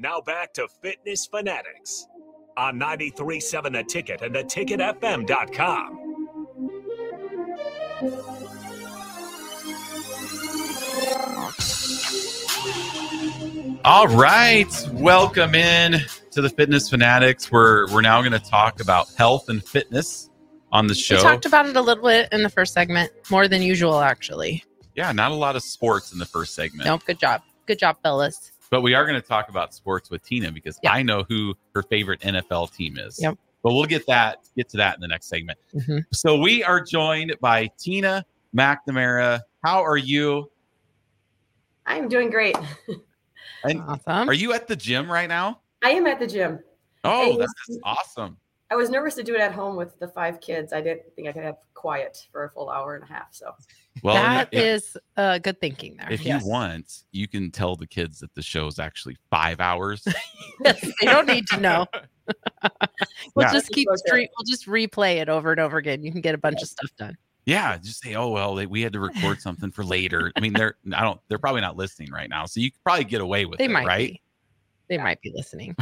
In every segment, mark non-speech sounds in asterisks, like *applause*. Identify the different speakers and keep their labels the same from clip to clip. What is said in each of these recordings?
Speaker 1: Now back to Fitness Fanatics on 93.7 The Ticket and theticketfm.com.
Speaker 2: All right, welcome in to the Fitness Fanatics. We're we're now going to talk about health and fitness on the show.
Speaker 3: We talked about it a little bit in the first segment, more than usual, actually.
Speaker 2: yeah, not a lot of sports in the first segment,
Speaker 3: Nope, good job. Good job, fellas.
Speaker 2: But we are going to talk about sports with Tina because
Speaker 3: Yeah.
Speaker 2: I know who her favorite NFL team is.
Speaker 3: Yep.
Speaker 2: But we'll get that get to that in the next segment.
Speaker 3: Mhm.
Speaker 2: So we are joined by Tina McNamara. How are you?
Speaker 4: I'm doing great.
Speaker 2: And
Speaker 3: Awesome.
Speaker 2: are you at the gym right now?
Speaker 4: I am at the gym.
Speaker 2: Oh,
Speaker 4: Hey.
Speaker 2: that's awesome.
Speaker 4: I was nervous to do it at home with the five kids. I didn't think I could have quiet for a full hour and a half. So
Speaker 2: Well,
Speaker 3: That
Speaker 2: if-
Speaker 3: is uh, good thinking there.
Speaker 2: If
Speaker 3: yes.
Speaker 2: you want, you can tell the kids that the show is actually five hours. *laughs*
Speaker 3: Yes, they don't need to know. *laughs* *laughs* We'll
Speaker 2: Yeah.
Speaker 3: just keep stream. We'll just replay it over and over again. You can get a bunch of stuff done.
Speaker 2: yeah, just say, "Oh well, they, we had to record something for later." I mean, they're I don't they're probably not listening right now, so you could probably get away with
Speaker 3: They
Speaker 2: it,
Speaker 3: might
Speaker 2: right?
Speaker 3: be. They might be listening.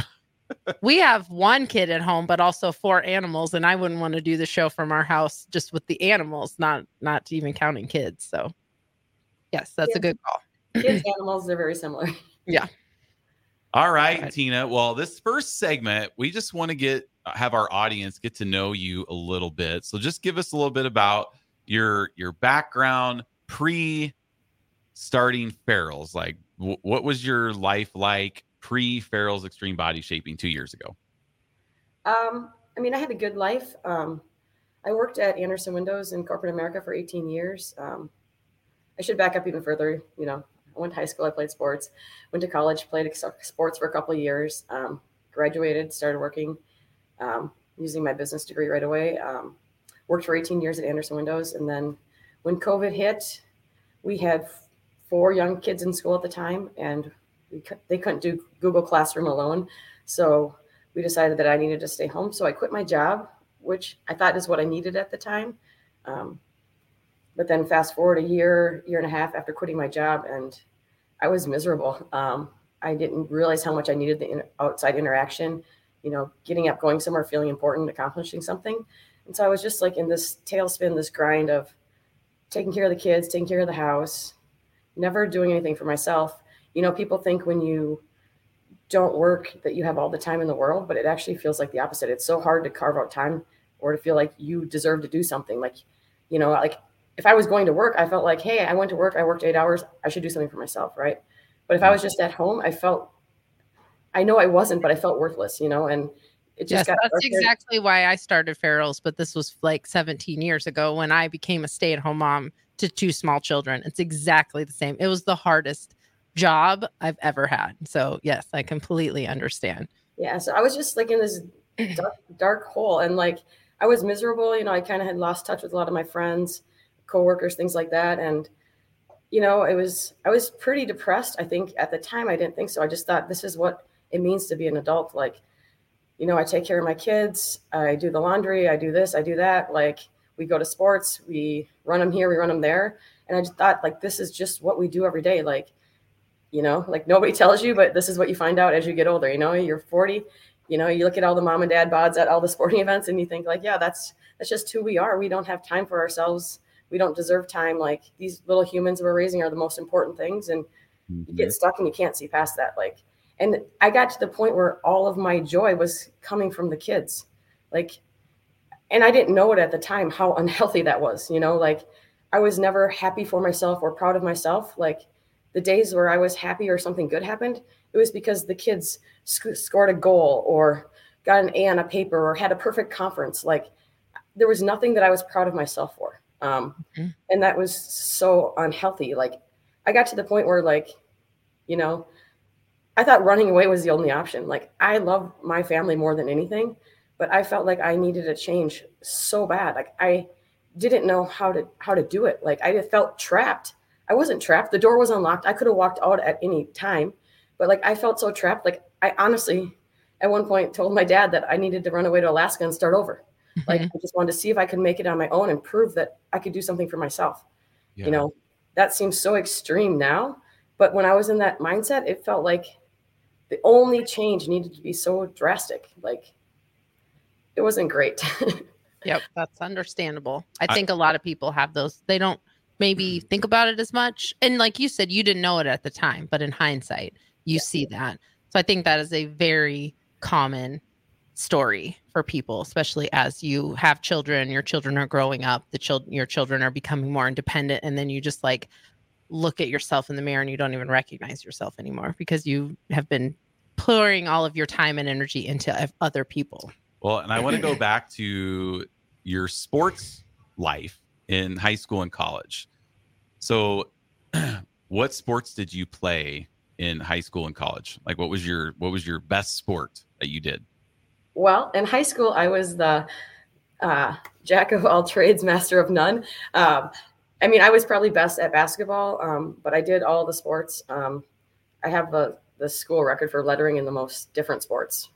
Speaker 3: We have one kid at home, but also four animals, and I wouldn't want to do the show from our house just with the animals, not not even counting kids. So, yes, that's a good call.
Speaker 4: kids, animals, they're very similar. *laughs* Yeah.
Speaker 2: All right,
Speaker 3: Right.
Speaker 2: Tina. Well, this first segment, we just want to get have our audience get to know you a little bit. So just give us a little bit about your your background pre starting Farrell's. Like, wh- what was your life like pre Farrell's Extreme Body Shaping two years ago?
Speaker 4: Um, I mean, I had a good life. Um, I worked at Andersen Windows in corporate America for 18 years. Um, I should back up even further. You know, I went to high school, I played sports, went to college, played sports for a couple years, um, graduated, started working um, using my business degree right away. Um, worked for 18 years at Andersen Windows. And then when COVID hit, we had four young kids in school at the time, and we, they couldn't do Google Classroom alone. So we decided that I needed to stay home. So I quit my job, which I thought is what I needed at the time. Um, but then fast forward a year, year and a half after quitting my job, and I was miserable. Um, I didn't realize how much I needed the in- outside interaction, you know, getting up, going somewhere, feeling important, accomplishing something. And so I was just like in this tailspin, this grind of taking care of the kids, taking care of the house, never doing anything for myself. You know, people think when you don't work that you have all the time in the world, but it actually feels like the opposite. It's so hard to carve out time or to feel like you deserve to do something. Like, you know, like if I was going to work, I felt like, hey, I went to work, I worked eight hours, I should do something for myself, right? But if I was mm-hmm. just at home, I felt, I know I wasn't, but I felt worthless, you know, and it just
Speaker 3: Yes,
Speaker 4: got
Speaker 3: that's exactly why I started Farrell's, but this was like 17 years ago when I became a stay at home mom to two small children. It's exactly the same. It was the hardest job I've ever had. So, yes, I completely understand.
Speaker 4: Yeah, so I was just like in this dark, dark hole, and like I was miserable. You know, I kind of had lost touch with a lot of my friends, coworkers, things like that, and you know, it was I was pretty depressed. I think at the time I didn't think so. I just thought this is what it means to be an adult. Like, you know, I take care of my kids, I do the laundry, I do this, I do that. Like, we go to sports, we run them here, we run them there, and I just thought like this is just what we do every day. Like, you know, like nobody *laughs* tells you, but this is what you find out as you get older. You know, you're 40, you know, you look at all the mom and dad bods at all the *laughs* sporting events and you think like, yeah, that's that's just who we are. We don't have time for ourselves. We don't deserve time. Like these little humans we're raising are the most important things. And you get mm-hmm. stuck and you can't see past that. Like, and I got to the point where all of my joy was coming from the kids. Like, and I didn't know it at the time how *laughs* unhealthy that was, you know, like I was never happy for myself or proud of myself. Like the days where I was happy or something good happened, it was because the kids sc- scored a goal or got an A on a paper or had a perfect conference. Like there was nothing that I was proud of myself for. Um,
Speaker 3: Mhm.
Speaker 4: And that was so unhealthy. Like I got to the point where like, you know, I thought running away was the only option. Like I love my family more than anything, but I felt like I needed a change so bad. Like I didn't know how to how to do it. Like I felt trapped. I wasn't trapped. The door was unlocked. I could have walked out at any time, but like I felt so trapped. Like I honestly, at one point, told my dad that I needed to run away to Alaska and start over. Mm-hmm. Like I just wanted to see if I could make it on my own and prove that I could do something for myself.
Speaker 2: Yeah.
Speaker 4: You know, that seems so extreme now, but when I was in that mindset, it felt like the only change needed to be so drastic. Like it wasn't great. *laughs*
Speaker 3: Yep, that's understandable. I
Speaker 2: I-
Speaker 3: think a lot of people have those. They don't maybe mm-hmm. think about it as much. And like you said, you didn't know it at the time, but in hindsight, you see that. So I think that is a very common story for people, especially as you have children, your children are growing up, the children your children are becoming more independent and then you just like look at yourself in the mirror and you don't even recognize yourself anymore because you have been pouring all of your time and energy into other people.
Speaker 2: Well, and I want to go back to your sports life in high school and college. So, *clears throat* what sports did you play in high school and college? Like, what was your what was your best sport that you did?
Speaker 4: Well, in high school, I was the uh, jack of all trades, master of none. Um, I mean, I was probably best at basketball, um, but I did all the sports. Um, I have the the school record for lettering in the most different sports.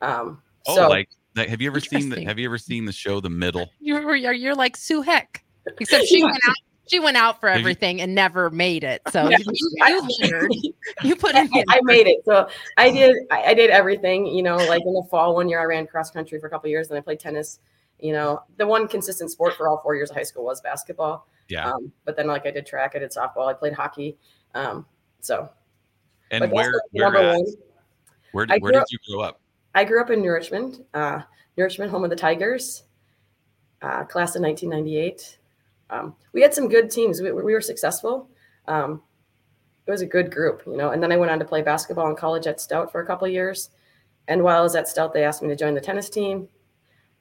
Speaker 4: Um,
Speaker 2: Oh,
Speaker 4: so
Speaker 2: like, like have you ever seen the Have you ever seen the show The Middle?
Speaker 3: You're you're, you're like Sue Heck, except she
Speaker 4: Yeah.
Speaker 3: went out. She went out for everything and never made it. So
Speaker 4: Yeah.
Speaker 3: you, you. You put *laughs*
Speaker 4: I,
Speaker 3: in.
Speaker 4: I made it. So I did. I, I did everything. You know, like in the fall, one year I ran cross country for a couple years, then I played tennis. You know, the one consistent sport for all four years of high school was basketball.
Speaker 2: Yeah.
Speaker 4: Um, but then, like, I did track, I did softball, I played hockey. Um, so,
Speaker 2: and
Speaker 4: but
Speaker 2: where where at?
Speaker 4: one.
Speaker 2: where did, where did
Speaker 4: up-
Speaker 2: you grow up?
Speaker 4: I grew up in New Richmond, uh, New Richmond, home of the Tigers, uh, class of 1998. Um, we had some good teams. We, we were successful. Um, it was a good group, you know. And then I went on to play basketball in college at Stout for a couple of years. And while I was at Stout, they asked me to join the tennis team.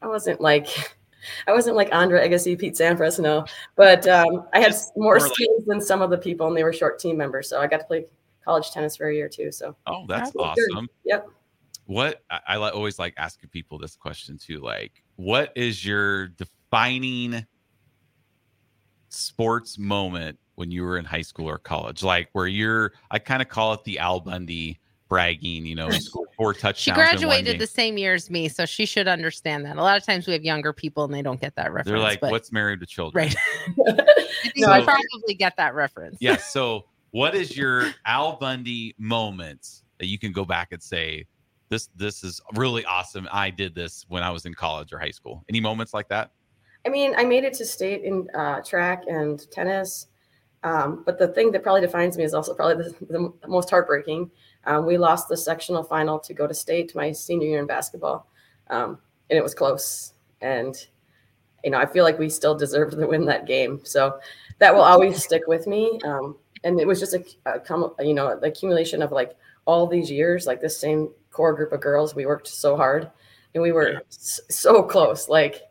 Speaker 4: I wasn't like, *laughs* I wasn't like Andre Agassi, Pete Sampras, no. But um, I had more skills than some of the people, and they were short team members. So I got to play college tennis for a year too. So
Speaker 2: Oh, that's awesome.
Speaker 4: Yep.
Speaker 2: What I, I always like asking people this question too. Like, what is your defining sports moment when you were in high school or college? Like, where you're, I kind of call it the Al Bundy bragging. You know, *laughs* four touchdowns.
Speaker 3: She graduated the same year as me, so she should understand that. A lot of times we have younger people and they don't get that reference.
Speaker 2: They're like,
Speaker 3: but
Speaker 2: "What's married with children?"
Speaker 3: right. *laughs* *laughs* I
Speaker 4: No,
Speaker 2: I-
Speaker 3: probably get that reference.
Speaker 2: yeah. So, what is your Al Bundy moment that you can go back and say, "This, this is really awesome. I did this when I was in college or high school." Any moments like that?
Speaker 4: I mean, I made it to state in uh, track and tennis. Um, but the thing that probably defines me is also probably the, the most heartbreaking. Um, we lost the sectional final to go to state my senior year in basketball, um, and it was close. And you know, I feel like we still deserve to win that game. So that will always *laughs* stick with me. Um, and it was just a, a you know the accumulation of like all these years, like this same core group of girls. We worked so hard, and we were
Speaker 2: Yeah.
Speaker 4: s- so close. Like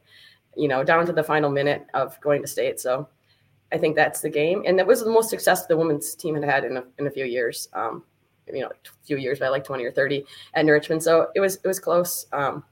Speaker 4: you know, down to the final minute of going to state. So I think that's the game. And that was the most success the women's team had had in a, in a few years. Um, you know, a few years by like 20 or 30 at New Richmond. So it was, it was close. Um,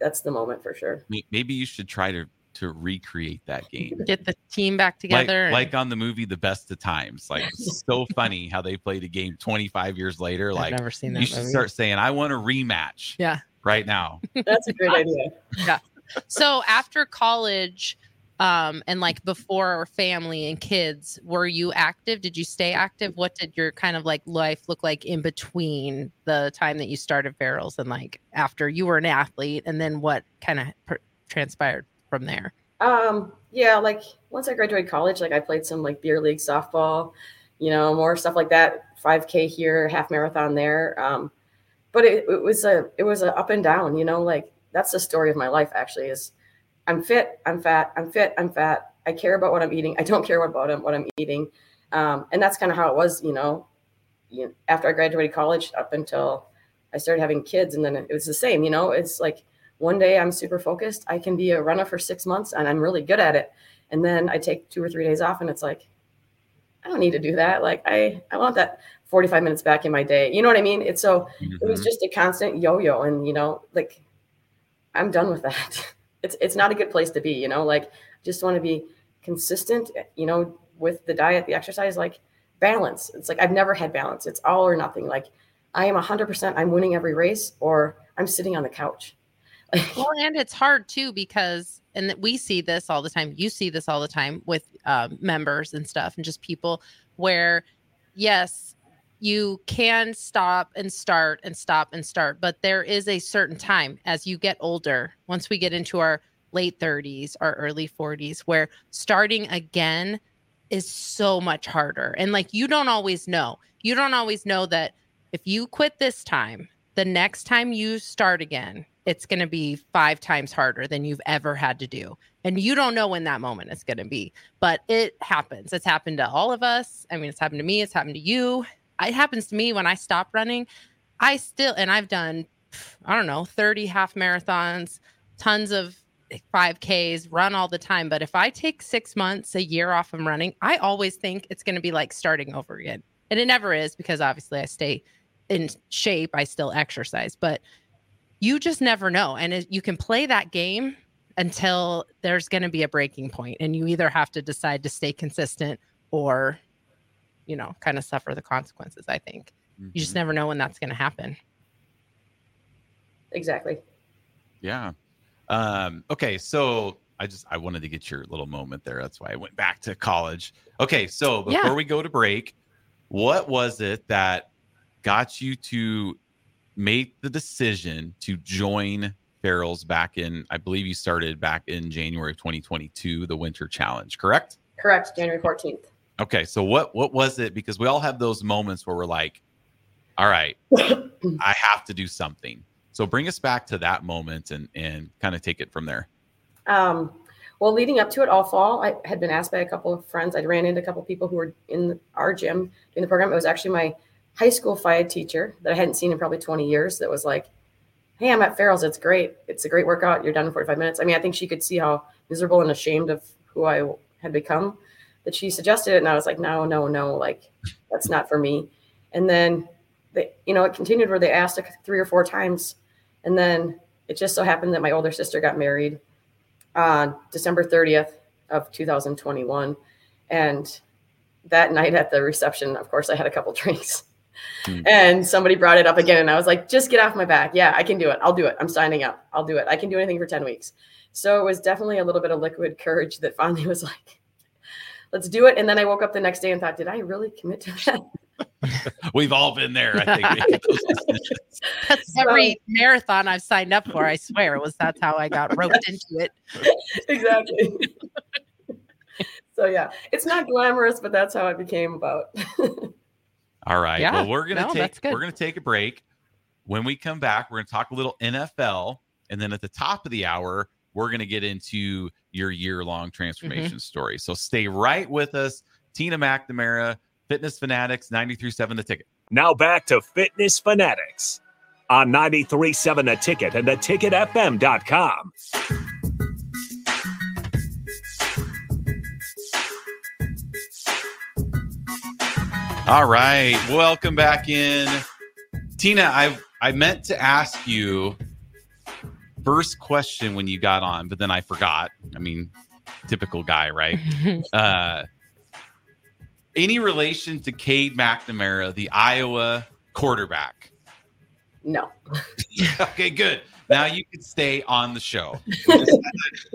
Speaker 4: that's the moment for sure.
Speaker 2: Maybe you should try to to recreate that game. *laughs*
Speaker 3: Get the team back
Speaker 2: Like,
Speaker 3: together. and-
Speaker 2: like on the movie The Best of Times. Like *laughs* so funny how they played a game 25 years later.
Speaker 3: I've
Speaker 2: Like
Speaker 3: never seen that
Speaker 2: you should
Speaker 3: movie.
Speaker 2: start saying, I want a rematch
Speaker 3: Yeah.
Speaker 2: right now. *laughs*
Speaker 4: That's a great idea.
Speaker 3: So after college um and like before family and kids were you active did you stay active what did your kind of like life look like in between the time that you started Farrell's and like after you were an athlete and then what kind of transpired from there
Speaker 4: Um, yeah, like once I graduated college, like I played some like beer league softball, you know, more stuff like that. 5K here, half marathon there. Um, but it, it was a it was a up and down, you know, like that's the story of my life actually is I'm fit, I'm fat, I'm fit, I'm fat. I care about what I'm eating. I don't care about what I'm eating. Um, and that's kind of how it was, you know, you after I graduated college up until I started having kids. And then it was the same, you know, it's like one day I'm super focused. I can be a runner for six months and I'm really good at it. And then I take two or three days off and it's like, I don't need to do that. Like I, I want that 45 minutes back in my day. You know what I mean? It's so, it was
Speaker 2: Mhm.
Speaker 4: just a constant yo-yo and, you know, like I'm done with that. *laughs* It's, it's not a good place to be, you know, like just want to be consistent, you know, with the diet, the exercise, like balance. It's like, I've never had balance. It's all or nothing. Like I am hundred percent, I'm winning every race or I'm sitting on the couch. *laughs*
Speaker 3: well and it's hard too because and we see this all the time you see this all the time with um, members and stuff and just people where yes you can stop and start and stop and start, but there is a certain time as you get older, once we get into our late 30s or early 40s, where starting again is so much harder. And like you don't always know. You don't always know that if you quit this time, the next time you start again, it's going to be five times harder than you've ever had to do. And you don't know when that moment is going to be, but it happens. It's happened to all of us. I mean, it's happened to me, it's happened to you. It happens to me when I stop running. I still, and I've done, I don't know, 30 half marathons, tons of 5Ks, run all the time. But if I take six months, a year off from running, I always think it's going to be like starting over again. And it never is because obviously I stay in shape, I still exercise, but you just never know. And it, you can play that game until there's going to be a breaking point and you either have to decide to stay consistent or you know kind of suffer the consequences i think mm-hmm. you just mm-hmm. never know when that's going to happen
Speaker 4: exactly
Speaker 2: yeah um okay so i just i wanted to get your little moment there that's why i went back to college okay so before yeah. we go to break what was it that got you to make the decision to join Farrell's back in, I believe you started back in January of 2022, the Winter Challenge, correct?
Speaker 4: Correct, January 14th.
Speaker 2: Okay, so what what was it? Because we all have those moments where we're like, all right, *coughs* I have to do something. So bring us back to that moment and and kind of take it from there.
Speaker 4: Um, well, leading up to it all fall, I had been asked by a couple of friends. I'd ran into a couple of people who were in our gym doing the program. It was actually my high school FIAD teacher that I hadn't seen in probably 20 years that was like, Hey, I'm at Farrell's. It's great. It's a great workout. You're done in 45 minutes. I mean, I think she could see how miserable and ashamed of who I had become that she suggested it. And I was like, no, no, no, like that's not for me. And then they, you know, it continued where they asked three or four times. And then it just so happened that my older sister got married on December 30th of 2021. And that night at the reception, of course, I had a couple *laughs* drinks. Hmm. And somebody brought it up again, and I was like, just get off my back. Yeah, I can do it. I'll do it. I'm signing up. I'll do it. I can do anything for 10 weeks. So it was definitely a little bit of liquid courage that finally *laughs* was like, let's do it. And then I woke up the next day and thought, did I really commit to
Speaker 2: that? *laughs* We've all been there, I think. *laughs*
Speaker 3: that's so, every marathon I've signed up for. I swear it was that's how I got roped *laughs* into it.
Speaker 4: exactly. so yeah, it's not glamorous, but that's how it became about.
Speaker 2: All right. Yeah. Well, we're gonna no, take we're gonna take a break. When we come back, we're gonna talk a little NFL, and then at the top of the hour, we're gonna get into your year-long transformation mm-hmm. story. So stay right with us. Tina McNamara, Fitness Fanatics, 93.7 The Ticket.
Speaker 1: Now back to Fitness Fanatics on 93.7 The Ticket and theticketfm.com.
Speaker 2: All right, welcome back in, Tina. I I meant to ask you first question when you got on, but then I forgot. I mean, typical guy, right? *laughs* uh, any relation to Cade McNamara, the Iowa quarterback?
Speaker 4: No. *laughs*
Speaker 2: okay, good. Now you can stay on the show. We just,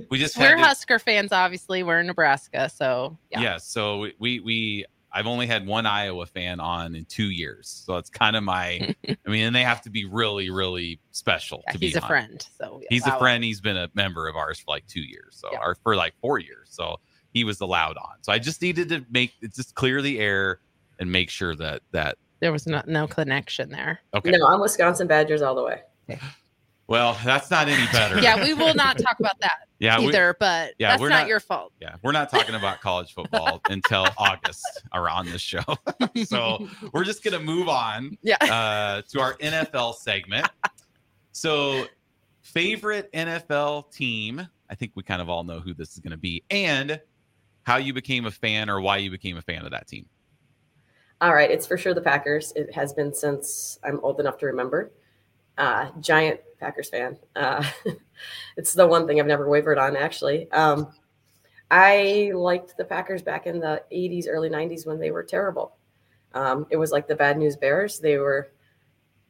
Speaker 3: we just we're to, Husker fans, obviously. We're in Nebraska, so
Speaker 2: yeah. yeah so we we I've only had one Iowa fan on in two years, so it's kind of my. *laughs* I mean, and they have to be really, really special
Speaker 3: yeah,
Speaker 2: to
Speaker 3: he's
Speaker 2: be.
Speaker 3: He's a friend, so
Speaker 2: he's a friend. He's been a member of ours for like two years, so yeah. or for like four years. So he was allowed on. So I just needed to make it just clear the air and make sure that that
Speaker 3: there was no no connection there.
Speaker 4: Okay. No, I'm Wisconsin Badgers all the way. Okay.
Speaker 2: Well, that's not any better.
Speaker 3: yeah, we will not talk about that yeah, either, but yeah, that's not, not, your fault.
Speaker 2: Yeah, we're not talking about college football *laughs* until August around this show. *laughs* so we're just gonna move on
Speaker 3: yeah.
Speaker 2: uh, to our NFL segment. So favorite NFL team. I think we kind of all know who this is going to be and how you became a fan or why you became a fan of that team.
Speaker 4: All right, it's for sure the Packers. It has been since I'm old enough to remember. Uh, giant Packers fan. Uh, *laughs* it's the one thing I've never wavered on, actually. Um, I liked the Packers back in the 80s, early 90s when they were terrible. Um, it was like the bad news bears. They were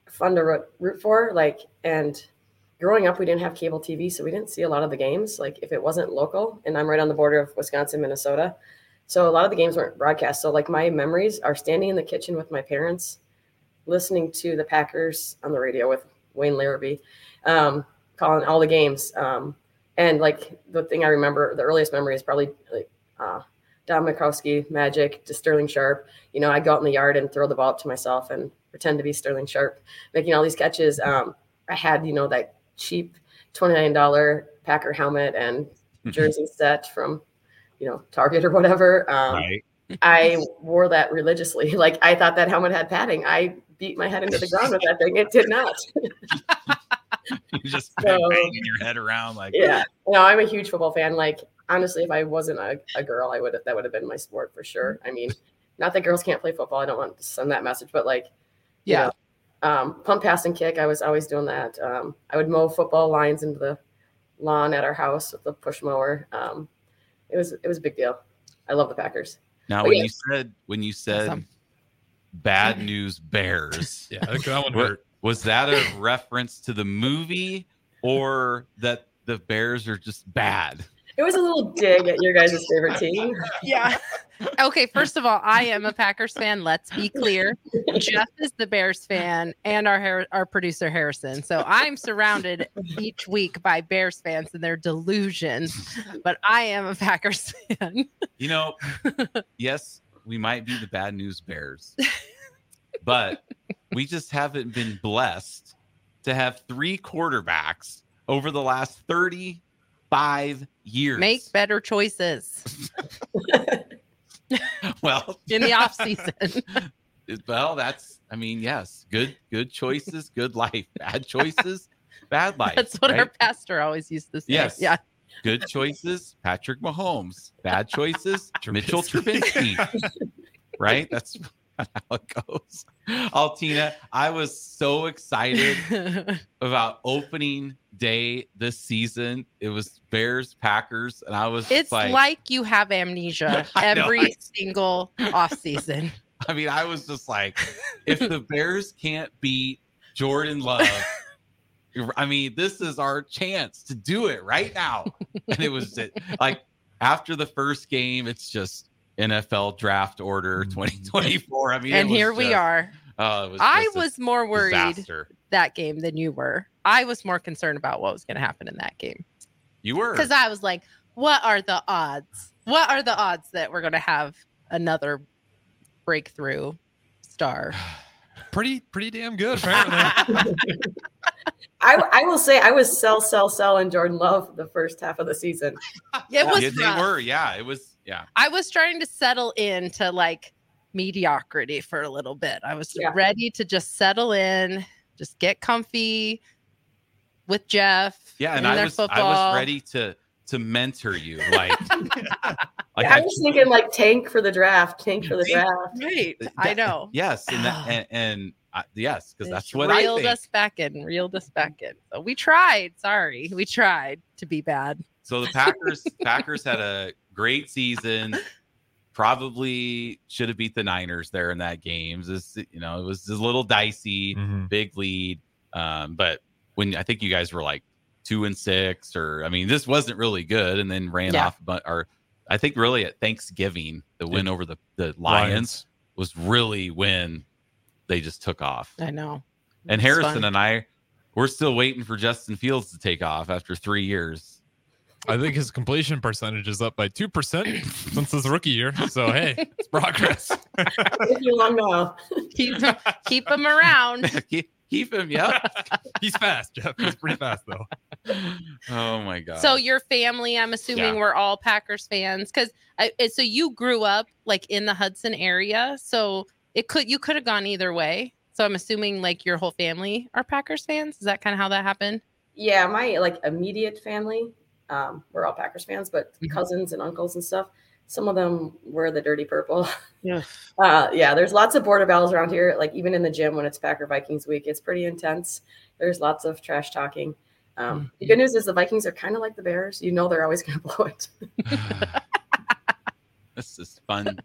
Speaker 4: fun to root for. Like, and growing up, we didn't have cable TV, so we didn't see a lot of the games. Like, if it wasn't local, and I'm right on the border of Wisconsin, Minnesota. So a lot of the games weren't broadcast. So, like, my memories are standing in the kitchen with my parents listening to the Packers on the radio with Wayne Larrivee, um, calling all the games. Um, and like the thing I remember, the earliest memory is probably like uh, Don Majkowski, Magic, to Sterling Sharpe. You know, I go out in the yard and throw the ball up to myself and pretend to be Sterling Sharpe, making all these catches. Um, I had, you know, that cheap $29 Packer helmet and *laughs* jersey set from, you know, Target or whatever. Um,
Speaker 2: right.
Speaker 4: I wore that religiously. *laughs* Like I thought that helmet had padding. I beat my head into the ground with that thing. It did not. *laughs*
Speaker 2: you just
Speaker 4: So-
Speaker 2: banging your head around like
Speaker 4: yeah. No, I'm a huge football fan. Like honestly, if I wasn't a, a girl, I would have that would have been my sport for sure. I mean, not that girls can't play football. I don't want to send that message, but like, you
Speaker 3: Yeah.
Speaker 4: know, um, punt, pass, and kick. I was always doing that. Um, I would mow football lines into the lawn at our house with the push mower. Um, it was it was a big deal. I love the Packers.
Speaker 2: Now,
Speaker 4: But
Speaker 2: when
Speaker 4: yeah.
Speaker 2: you said when you said
Speaker 3: Awesome.
Speaker 2: Bad news bears, *laughs*
Speaker 5: Yeah, that that one hurt.
Speaker 2: was that a reference to the movie or that the bears are just bad?
Speaker 4: It was a little dig at your guys' favorite team. *laughs*
Speaker 3: Yeah. *laughs* Okay, first of all, I am a Packers fan. Let's be clear. Jeff is the Bears fan, and our our producer Harrison. So I'm surrounded each week by Bears fans and their delusions. But I am a Packers fan.
Speaker 2: You know, yes, we might be the bad news bears, *laughs* but we just haven't been blessed to have three quarterbacks over the last 35 years.
Speaker 3: Make better choices *laughs*
Speaker 2: well,
Speaker 3: in the off season. *laughs*
Speaker 2: well, that's I mean, yes, good good choices, good life. Bad choices, bad life.
Speaker 3: That's what our pastor always used to say.
Speaker 2: Yes.
Speaker 3: Yeah.
Speaker 2: Good choices, Patrick Mahomes. Bad choices, *laughs* Mitchell Trubisky. *laughs* right? That's *laughs* how it goes. Altina, I was so excited about opening day this season. It was Bears Packers, and I was
Speaker 3: It's
Speaker 2: like,
Speaker 3: like, you have amnesia
Speaker 2: I know,
Speaker 3: every
Speaker 2: I-
Speaker 3: single off season.
Speaker 2: I mean, I was just like, if the Bears can't beat Jordan Love, I mean, this is our chance to do it right now. And it was it, like after the first game, it's just NFL draft order mm-hmm. 2024. I mean, it
Speaker 3: and
Speaker 2: was
Speaker 3: here we
Speaker 2: just-
Speaker 3: are.
Speaker 2: Oh, it was
Speaker 3: I was more worried
Speaker 2: disaster.
Speaker 3: that game than you were. I was more concerned about what was going to happen in that game
Speaker 2: You were
Speaker 3: because I was like, what are the odds? What are the odds that we're going to have another breakthrough star? *sighs*
Speaker 5: Pretty pretty damn good, apparently. *laughs* *laughs*
Speaker 4: I, I will say I was sell, sell, sell in Jordan Love the first half of the season. *laughs*
Speaker 3: It was
Speaker 2: Yeah, they were. Yeah, it was. Yeah.
Speaker 3: I was trying to settle into like mediocrity for a little bit. I was
Speaker 4: Yeah.
Speaker 3: ready to just settle in, just get comfy with Jeff.
Speaker 2: Yeah, and
Speaker 3: in
Speaker 2: I
Speaker 3: their
Speaker 2: was I was ready to to mentor you, *laughs* like, like
Speaker 4: I
Speaker 2: I-
Speaker 4: was thinking like tank for the draft, tank for the draft.
Speaker 3: Right. I know.
Speaker 2: Yes, and that, *sighs* and, and I, yes, because that's what I
Speaker 3: reeled
Speaker 2: think.
Speaker 3: us back in, reeled us back in. So we tried. Sorry, we tried to be bad.
Speaker 2: So the Packers *laughs* Packers had a great season. Probably should have beat the Niners there in that game. This, you know, it was a little dicey,
Speaker 5: Mhm.
Speaker 2: big lead. Um, but when I think you guys were like two and six, or I mean, this wasn't really good, and then ran
Speaker 3: Yeah.
Speaker 2: off. But or I think really at Thanksgiving, the win over the the Lions,
Speaker 5: Lions.
Speaker 2: was really when they just took off.
Speaker 3: I know.
Speaker 2: And
Speaker 3: It's
Speaker 2: Harrison
Speaker 3: fun.
Speaker 2: and I, we're still waiting for Justin Fields to take off after three years.
Speaker 5: I think his completion percentage is up by two percent *coughs* since his rookie year. So hey, it's *laughs* progress.
Speaker 4: If long now.
Speaker 3: keep keep them around. *laughs*
Speaker 2: keep, keep him, yeah. *laughs*
Speaker 5: He's fast, Jeff. He's pretty fast though.
Speaker 2: oh my god.
Speaker 3: So your family, I'm assuming,
Speaker 2: Yeah.
Speaker 3: were all Packers fans because eh, so you grew up like in the Hudson area, so it could you could have gone either way. So I'm assuming like your whole family are Packers fans. Is that kind of how that happened?
Speaker 4: Yeah, my like immediate family, um, we're all Packers fans, but
Speaker 3: Mhm.
Speaker 4: cousins and uncles and stuff, some of them wear the dirty purple. *laughs*
Speaker 3: Yeah.
Speaker 4: Uh, yeah, there's lots of border battles around here. Like even in the gym when it's Packer Vikings week, it's pretty intense. There's lots of trash talking. Um, the good news is the Vikings are kind of like the Bears. You know they're always going to blow it. *laughs* *laughs*
Speaker 2: this is fun.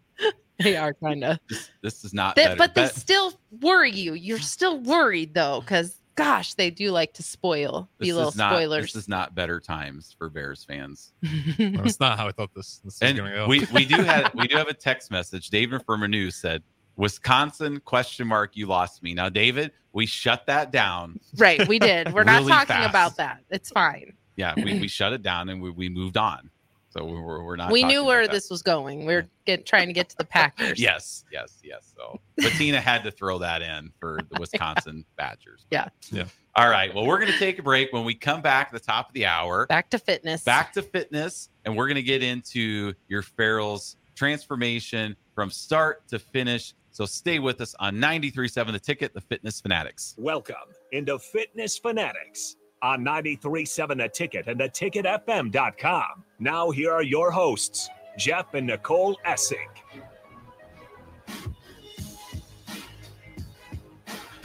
Speaker 2: *laughs*
Speaker 3: They are kind of.
Speaker 2: This, this is not
Speaker 3: They,
Speaker 2: better.
Speaker 3: but they
Speaker 2: Bet-
Speaker 3: still worry you. You're still worried though, because gosh, they do like to spoil. Be
Speaker 2: this
Speaker 3: little
Speaker 2: is not
Speaker 3: spoilers.
Speaker 2: this is not better times for Bears fans. *laughs*
Speaker 5: That's not how I thought this, this was gonna go.
Speaker 2: we we do have *laughs* we do have a text message. David from Renew said Wisconsin question mark. You lost me. Now, David, we shut that down.
Speaker 3: Right, we did. We're not talking
Speaker 2: fast.
Speaker 3: about that. It's fine.
Speaker 2: Yeah, we, we shut it down and we, we moved on. So we're, we're not.
Speaker 3: we knew where this was going. We are get trying to get to the *laughs* Packers.
Speaker 2: Yes, yes, yes. So, but Tina had to throw that in for the *laughs* Wisconsin Badgers.
Speaker 3: Yeah.
Speaker 5: Yeah.
Speaker 2: All right. Well, we're going to take a break. When we come back at the top of the hour,
Speaker 3: Back to fitness.
Speaker 2: back to fitness, and we're going to get into your Farrell's transformation from start to finish. So stay with us on 93.7 The Ticket, The Fitness Fanatics.
Speaker 1: Welcome into Fitness Fanatics on 93.7 The Ticket and theticketfm.com. Now, here are your hosts, Jeff and Nicole Essig.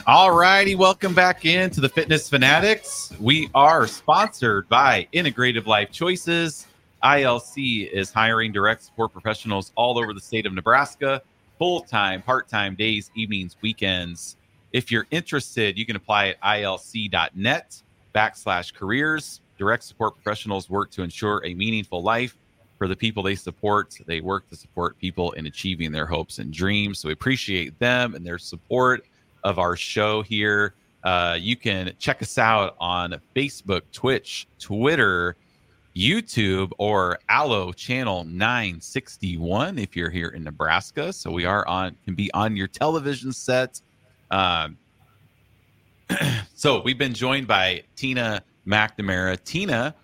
Speaker 2: All righty, welcome back into the Fitness Fanatics. We are sponsored by Integrative Life Choices. ILC is hiring direct support professionals all over the state of Nebraska, full time, part time, days, evenings, weekends. If you're interested, you can apply at ilc.net backslash careers. Direct support professionals work to ensure a meaningful life for the people they support. They work to support people in achieving their hopes and dreams. So we appreciate them and their support of our show here. Uh, you can check us out on Facebook, Twitch, Twitter, YouTube, or Allo Channel 961 if you're here in Nebraska. So we are on, can be on your television set. Um, *clears throat* so we've been joined by Tina McNamara. Tina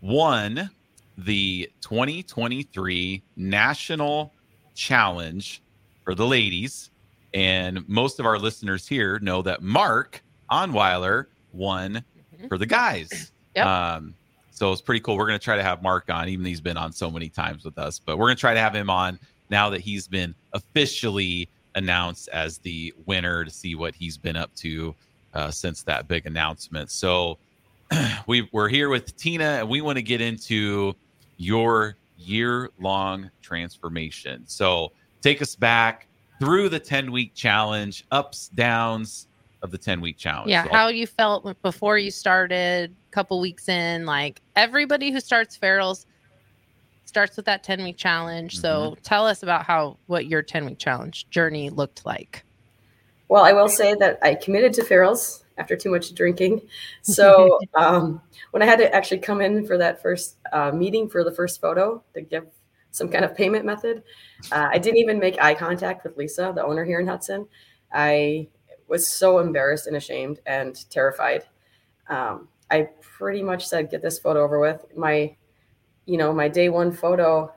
Speaker 2: won the 2023 National Challenge for the ladies. And most of our listeners here know that Mark Onweiler won
Speaker 3: Mhm.
Speaker 2: for the guys.
Speaker 3: Yep.
Speaker 2: Um, so it's pretty cool. We're going to try to have Mark on, even though he's been on so many times with us, but we're going to try to have him on now that he's been officially announced as the winner to see what he's been up to uh, since that big announcement. So *clears throat* we, we're here with Tina, and we want to get into your year long transformation. So take us back through the 10 week challenge, ups, downs of the 10 week challenge.
Speaker 3: yeah,
Speaker 2: So
Speaker 3: how you felt before you started, a couple weeks in. Like everybody who starts Farrell's starts with that 10 week challenge. So tell us about how what your 10 week challenge journey looked like.
Speaker 4: Well, I will say that I committed to Farrell's after too much drinking. So *laughs* um, when I had to actually come in for that first uh, meeting for the first photo to give some kind of payment method, uh, I didn't even make eye contact with Lisa, the owner here in Hudson. I was so embarrassed and ashamed and terrified. Um, I pretty much said, "Get this photo over with." My, you know, my day one photo.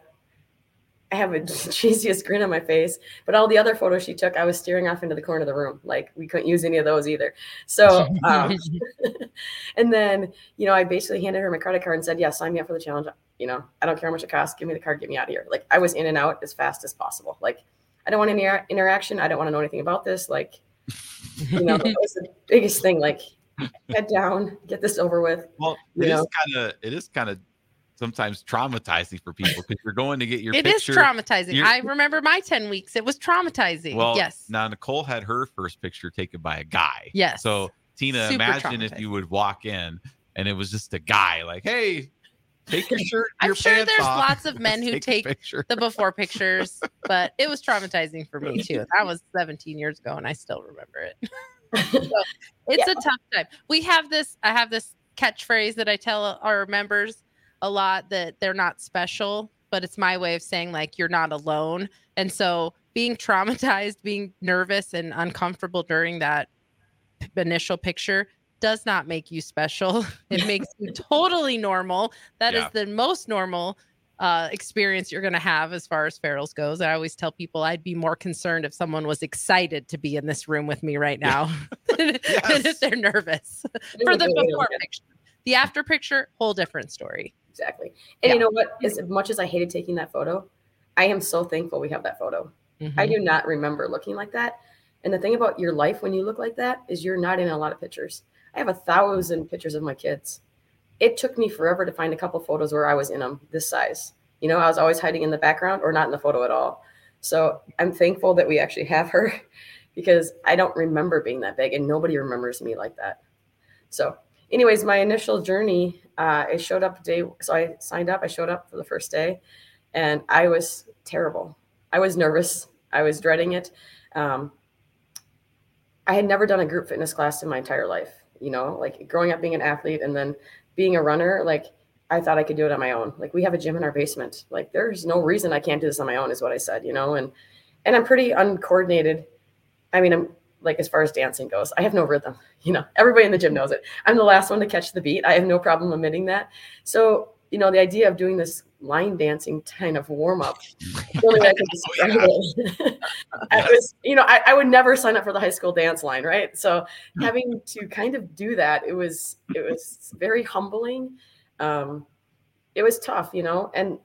Speaker 4: I have a *laughs* cheesiest grin on my face, but all the other photos she took, I was staring off into the corner of the room. Like we couldn't use any of those either. So, *laughs* um, *laughs* and then, you know, I basically handed her my credit card and said, yeah, sign me up for the challenge. You know, I don't care how much it costs. Give me the card. Get me out of here. Like I was in and out as fast as possible. Like I don't want any interaction. I don't want to know anything about this. Like, you know, that was the biggest thing. Like head down, get this over with.
Speaker 2: Well,
Speaker 4: you
Speaker 2: it is kind of it is kind of sometimes traumatizing for people because you're going to get your
Speaker 3: It is
Speaker 2: picture.
Speaker 3: traumatizing.
Speaker 2: you're-
Speaker 3: I remember my 10 weeks. It was traumatizing.
Speaker 2: Well,
Speaker 3: yes.
Speaker 2: Now Nicole had her first picture taken by a guy.
Speaker 3: Yes.
Speaker 2: So Tina,
Speaker 3: Super
Speaker 2: imagine if you would walk in and it was just a guy like, "Hey, take your *laughs* shirt,
Speaker 3: I'm
Speaker 2: your
Speaker 3: sure
Speaker 2: pants
Speaker 3: there's
Speaker 2: off.
Speaker 3: lots of *laughs* men who
Speaker 2: a
Speaker 3: take
Speaker 2: picture."
Speaker 3: the before pictures, but it was traumatizing for me too. *laughs* That was 17 years ago, and I still remember it. So, it's a tough time. We have this. I have this catchphrase that I tell our members a lot that they're not special, but it's my way of saying like you're not alone. And so being *laughs* traumatized, being nervous and uncomfortable during that initial picture does not make you special. *laughs* It makes you *laughs* totally normal. That is
Speaker 2: Yeah.
Speaker 3: the most normal uh, experience you're going to have as far as Farrell's goes. I always tell people I'd be more concerned if someone was excited to be in this room with me right now than, if they're nervous for the before picture. The after picture, whole different story.
Speaker 4: Exactly. And
Speaker 3: Yeah.
Speaker 4: you know what? As much as I hated taking that photo, I am so thankful we have that photo. I
Speaker 3: Mhm.
Speaker 4: do not remember looking like that. And the thing about your life when you look like that is you're not in a lot of pictures. I have a thousand pictures of my kids. It took me forever to find a couple photos where I was in them this size. You know, I was always hiding in the background or not in the photo at all. So I'm thankful that we actually have her *laughs* because I don't remember being that big and nobody remembers me like that. So, anyways, my initial journey, uh, I showed up day. So I signed up. I showed up for the first day, and I was terrible. I was nervous. I was dreading it. um, I had never done a group fitness class in my entire life. You know, like growing up being an athlete and then being a runner, like I thought I could do it on my own. Like we have a gym in our basement. Like there's no reason I can't do this on my own, is what I said. You know, and and I'm pretty uncoordinated. I mean, I'm like as far as dancing goes, I have no rhythm. *laughs* You know, everybody in the gym knows it. I'm the last one to catch the beat. I have no problem admitting that. So you know, the idea of doing this line dancing kind of warm up. *laughs* Really, I could describe it. I was, you know, I, I, would never sign up for the high school dance line, right? So having to kind of do that, it was it was very humbling. Um, it was tough, you know, and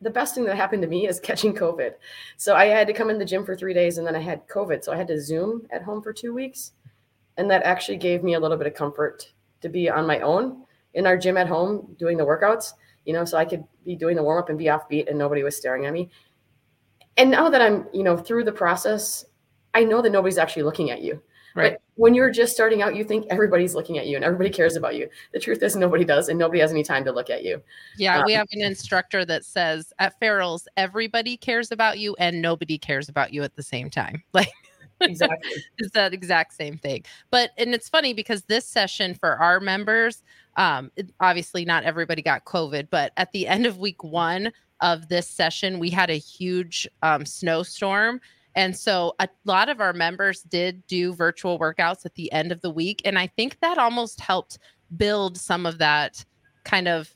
Speaker 4: the best thing that happened to me is *laughs* catching COVID. So I had to come in the gym for three days and then I had COVID. So I had to Zoom at home for two weeks. And that actually gave me a little bit of comfort to be on my own in our gym at home doing the workouts you know, so I could be doing the warm up and be offbeat and nobody was staring at me. And now that I'm, you know, through the process, I know that nobody's actually looking at you. Right. But when you're just starting out, you think everybody's looking at you and everybody cares about you. The truth is, nobody does, and nobody has any time to look at you.
Speaker 3: Yeah, um, we have an instructor that says at Farrell's, everybody cares about you and nobody cares about you at the same time. *laughs* Like,
Speaker 4: exactly. *laughs*
Speaker 3: it's that exact same thing. But, and it's funny because this session for our members, um, obviously not everybody got COVID, but at the end of week one of this session, we had a huge um, snowstorm. And so a lot of our members did do virtual workouts at the end of the week. And I think that almost helped build some of that kind of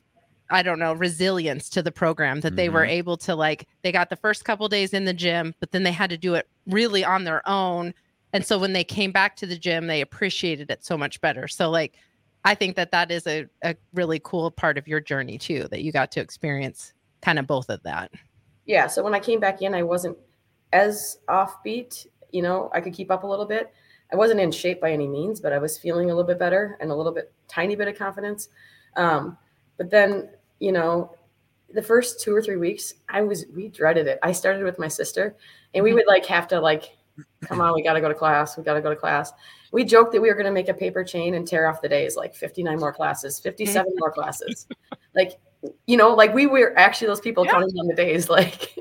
Speaker 3: I don't know, resilience to the program that mm-hmm. they were mm-hmm. able to like they got the first couple days in the gym, but then they had to do it really on their own. And so when they came back to the gym, they appreciated it so much better. So like I think that that is a, a really cool part of your journey too, that you got to experience kind of both of that.
Speaker 4: Yeah. So when I came back in, I wasn't as offbeat. You know, I could keep up a little bit. I wasn't in shape by any means, but I was feeling a little bit better and a little bit, tiny bit of confidence. Um, but then, you know, the first two or three weeks, I was, we dreaded it. I started with my sister and we mm-hmm. would like have to like come on, we got to go to class. We got to go to class. We joked that we were going to make a paper chain and tear off the days, like 59 more classes, 57 *laughs* more classes. Like, you know, like we were actually those people yeah. counting on the days. *laughs* Like,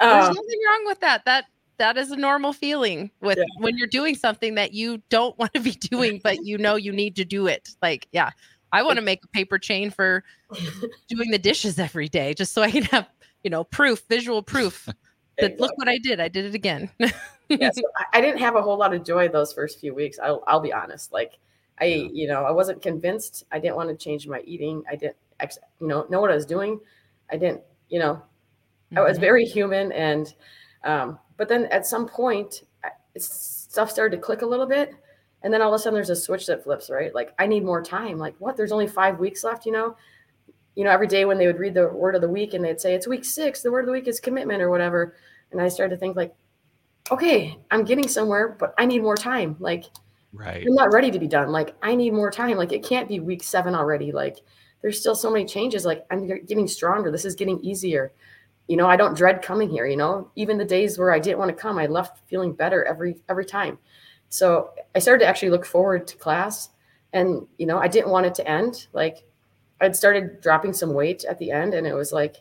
Speaker 3: um, there's nothing wrong with that. That that is a normal feeling with yeah. when you're doing something that you don't *laughs* want to be doing, but you know you need to do it. Like, yeah, I want to make a paper chain for *laughs* doing the dishes every day, just so I can have you know proof, visual proof that look what I did. I did it again.
Speaker 4: yeah, so I, I, didn't have a whole lot of joy those first few weeks. I'll, I'll be honest. Like I, you know, I wasn't convinced. I didn't want to change my eating. I didn't, you know, know what I was doing. I didn't, you know, mm-hmm. I was mm-hmm. very human. And, um, but then at some point, stuff started to click a little bit. And then all of a sudden there's a switch that flips, right? Like I need more time. Like what? There's only five weeks left, you know? You know, every day when they would read the word of the week and they'd say it's week six, the word of the week is commitment or whatever. And I started to think like, okay, I'm getting somewhere, but I need more time. Like,
Speaker 2: right.
Speaker 4: I'm not ready to be done. Like, I need more time. Like, it can't be week seven already. Like, there's still so many changes. Like, I'm getting stronger. This is getting easier. You know, I don't dread coming here. You know, even the days where I didn't want to come, I left feeling better every every time. So I started to actually look forward to class, and you know, I didn't want it to end. Like, I'd started dropping some weight at the end, and it was like,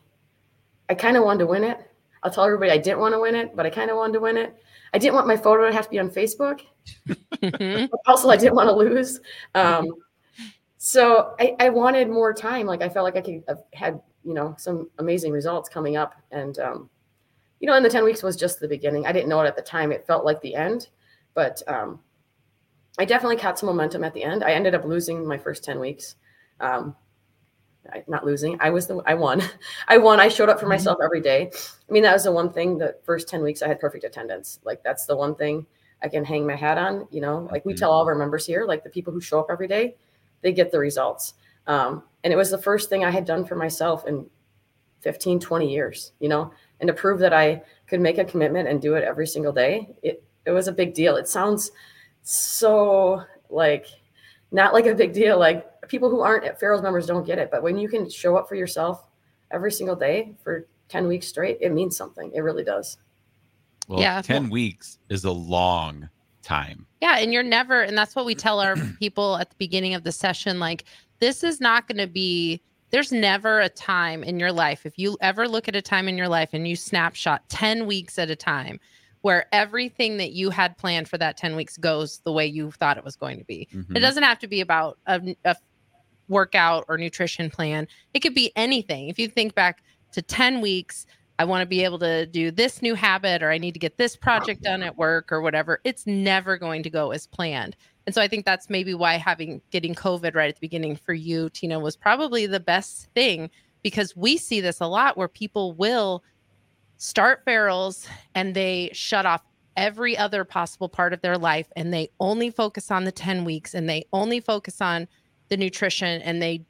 Speaker 4: I kind of wanted to win it I'll tell everybody I didn't want to win it, but I kind of wanted to win it. I didn't want my photo to have to be on Facebook. *laughs* also, I didn't want to lose. Um, so I, I, wanted more time. Like I felt like I could have had, you know, some amazing results coming up. And, um, you know, in the 10 weeks was just the beginning. I didn't know it at the time. It felt like the end, but um, I definitely caught some momentum at the end. I ended up losing my first 10 weeks. Um, not losing. I was the I won. *laughs* I won. I showed up for mm-hmm. myself every day. I mean, that was the one thing. The first ten weeks, I had perfect attendance. Like that's the one thing I can hang my hat on. You know, like we mm-hmm. tell all of our members here, like the people who show up every day, they get the results. Um, and it was the first thing I had done for myself in 15, 20 years. You know, and to prove that I could make a commitment and do it every single day, it it was a big deal. It sounds so like not like a big deal. Like people who aren't at Farrell's members don't get it, but when you can show up for yourself every single day for 10 weeks straight, it means something. It really does.
Speaker 2: Well, yeah. 10 weeks is a long time.
Speaker 3: Yeah. And you're never, and that's what we *clears throat* tell our people at the beginning of the session like, this is not going to be, there's never a time in your life. If you ever look at a time in your life and you snapshot 10 weeks at a time, where everything that you had planned for that 10 weeks goes the way you thought it was going to be.
Speaker 2: Mhm.
Speaker 3: It doesn't have to be about a, a workout or nutrition plan. It could be anything. If you think back to 10 weeks, I want to be able to do this new habit or I need to get this project done at work or whatever. It's never going to go as planned. And so I think that's maybe why having getting COVID right at the beginning for you, Tina, was probably the best thing because we see this a lot where people will start Farrell's and they shut off every other possible part of their life and they only focus on the 10 weeks and they only focus on the nutrition and they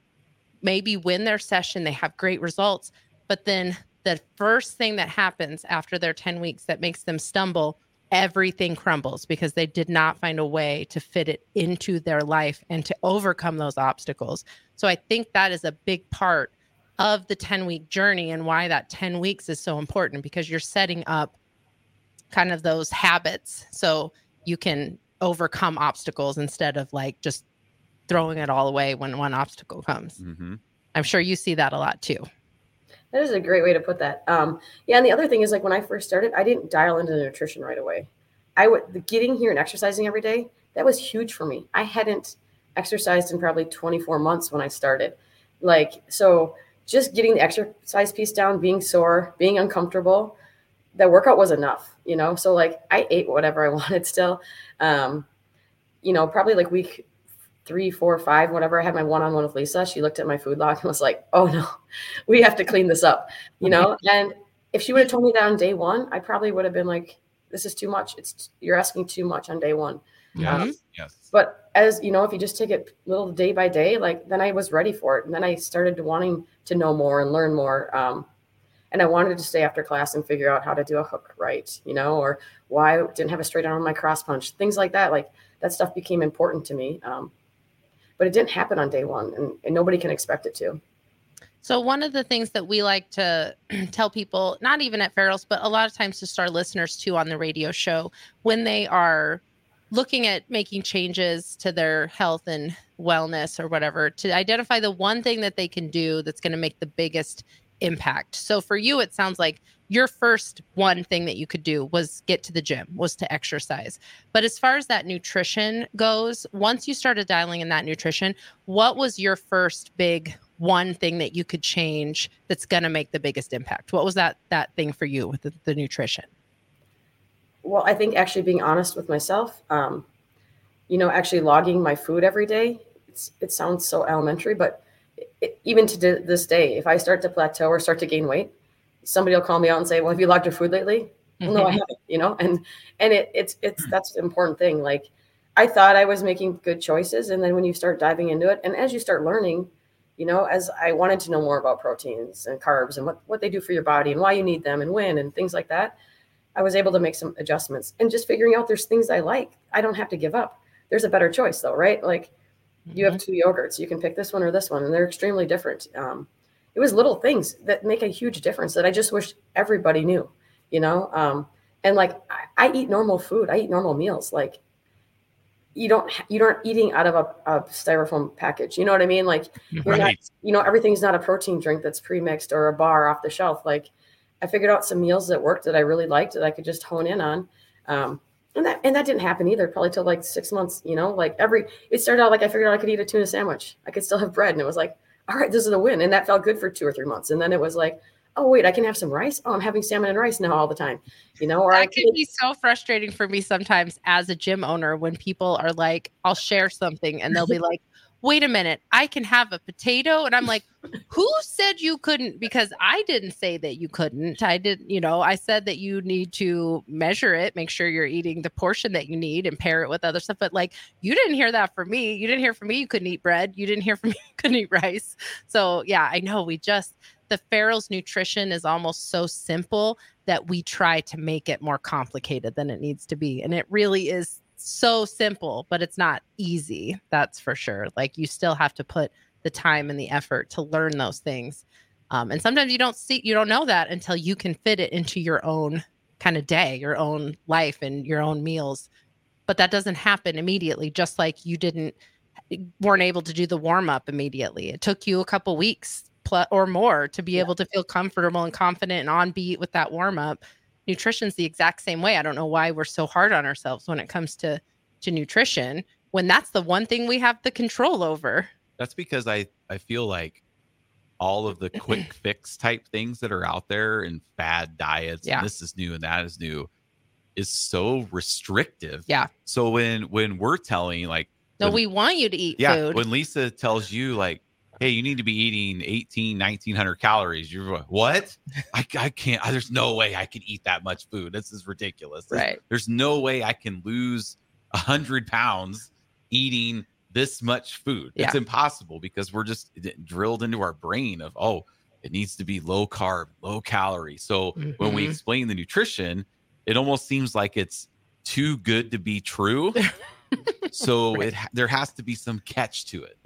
Speaker 3: maybe win their session they have great results but then the first thing that happens after their 10 weeks that makes them stumble everything crumbles because they did not find a way to fit it into their life and to overcome those obstacles so i think that is a big part of the 10 week journey and why that 10 weeks is so important because you're setting up kind of those habits so you can overcome obstacles instead of like just throwing it all away when one obstacle comes.
Speaker 2: Mhm.
Speaker 3: I'm sure you see that a lot too.
Speaker 4: That is a great way to put that. Um, yeah, and the other thing is like when I first started, I didn't dial into the nutrition right away. I would getting here and exercising every day. That was huge for me. I hadn't exercised in probably 24 months when I started. Like so, just getting the exercise piece down, being sore, being uncomfortable, that workout was enough. You know, so like I ate whatever I *laughs* wanted still. Um, you know, probably like week three, four, five, whatever. I had my one-on-one with Lisa. She looked at my food log and was like, "Oh no, *laughs* we have to clean this up," you know. and if she would have told me that on day one, I probably would have been like, "This is too much. It's you're asking too much on day one."
Speaker 2: Yes.
Speaker 4: Um,
Speaker 2: yes.
Speaker 4: But as you know, if you just take it little day by day, like then I was ready for it, and then I started wanting to know more and learn more. Um, and I wanted to stay after class and figure out how to do a hook right, you know, or why I didn't have a straight arm on my cross punch, things like that. Like that stuff became important to me. Um, but it didn't happen on day one, and, and nobody can expect it to.
Speaker 3: So one of the things that we like to *clears throat* tell people, not even at Farrell's, but a lot of times just our listeners too on the radio show, when they are looking at making changes to their health and wellness or whatever, to identify the one thing that they can do that's going to make the biggest impact. So for you, it sounds like your first one thing that you could do was get to the gym, was to exercise. But as far as that nutrition goes, once you started dialing in that nutrition, what was your first big one thing that you could change that's going to make the biggest impact? What was that that thing for you with the, the nutrition?
Speaker 4: Well, I think actually being honest with myself, um, you know, actually logging my food every day. It's, it sounds so elementary, but it, even to this day, if I start to plateau or start to gain weight, somebody will call me out and say, "Well, have you logged your food lately?" Well, no, I mm-hmm. haven't. You know, and and it, it's it's hmm. that's the important thing. Like, I thought I was making good choices, and then when you start diving into it, and as you start learning, you know, as I wanted to know more about proteins and carbs and what what they do for your body and why you need them and when and things like that, I was able to make some adjustments and just figuring out there's things I like. I don't have to give up. There's a better choice though, right? Like you have mm-hmm. two yogurts, you can pick this one or this one, and they're extremely different. Um, it was little things that make a huge difference that I just wish everybody knew, you know. Um, and like I, I eat normal food, I eat normal meals. Like you don't you don't eating out of a, a styrofoam package. You know what I mean? Like you're not,
Speaker 2: Right.
Speaker 4: you know, everything's not a protein drink that's pre-mixed or a bar off the shelf. Like I figured out some meals that worked that I really liked that I could just hone in on. Um, and that and that didn't happen either, probably till like six months, you know, like every it started out like I figured out I could eat a tuna sandwich. I could still have bread. And it was like, all right, this is a win. And that felt good for two or three months. And then it was like, oh wait, I can have some rice. Oh, I'm having salmon and rice now all the time. You know, or I
Speaker 3: That can be so frustrating for me sometimes as a gym owner when people are like, I'll share something and they'll be like, wait a minute, I can have a potato. And I'm like, *laughs* who said you couldn't? Because I didn't say that you couldn't. I didn't, you know, I said that you need to measure it, make sure you're eating the portion that you need and pair it with other stuff. But like, you didn't hear that from me. You didn't hear from me you couldn't eat bread. You didn't hear from me *laughs* you couldn't eat rice. So yeah, I know we just, the Farrell's nutrition is almost so simple that we try to make it more complicated than it needs to be. And it really is so simple, but it's not easy. That's for sure. Like you still have to put the time and the effort to learn those things. Um, and sometimes you don't see, you don't know that until you can fit it into your own kind of day, your own life, and your own meals. But that doesn't happen immediately, just like you didn't weren't able to do the warm up immediately. It took you a couple weeks pl- or more to be
Speaker 4: Yeah.
Speaker 3: able to feel comfortable and confident and on beat with that warm up nutrition's the exact same way. I don't know why we're so hard on ourselves when it comes to to nutrition when that's the one thing we have the control over.
Speaker 2: That's because I I feel like all of the quick *clears throat* fix type things that are out there and fad diets
Speaker 3: Yeah.
Speaker 2: and this is new and that is new is so restrictive.
Speaker 3: Yeah.
Speaker 2: So when when we're telling like
Speaker 3: No,
Speaker 2: when-
Speaker 3: we want you to eat
Speaker 2: yeah,
Speaker 3: food.
Speaker 2: when Lisa tells you like hey, you need to be eating 18 1900 calories. You're like, "What? *laughs* I I can't there's no way I can eat that much food. This is ridiculous." There's-
Speaker 3: right.
Speaker 2: there's no way I can lose a hundred pounds eating this much food. It's impossible because we're just drilled into our brain of oh, it needs to be low carb, low calorie. So when we
Speaker 3: Mhm.
Speaker 2: explain the nutrition, it almost seems like it's too good to be true. *laughs* so
Speaker 3: Right.
Speaker 2: it there has to be some catch to it.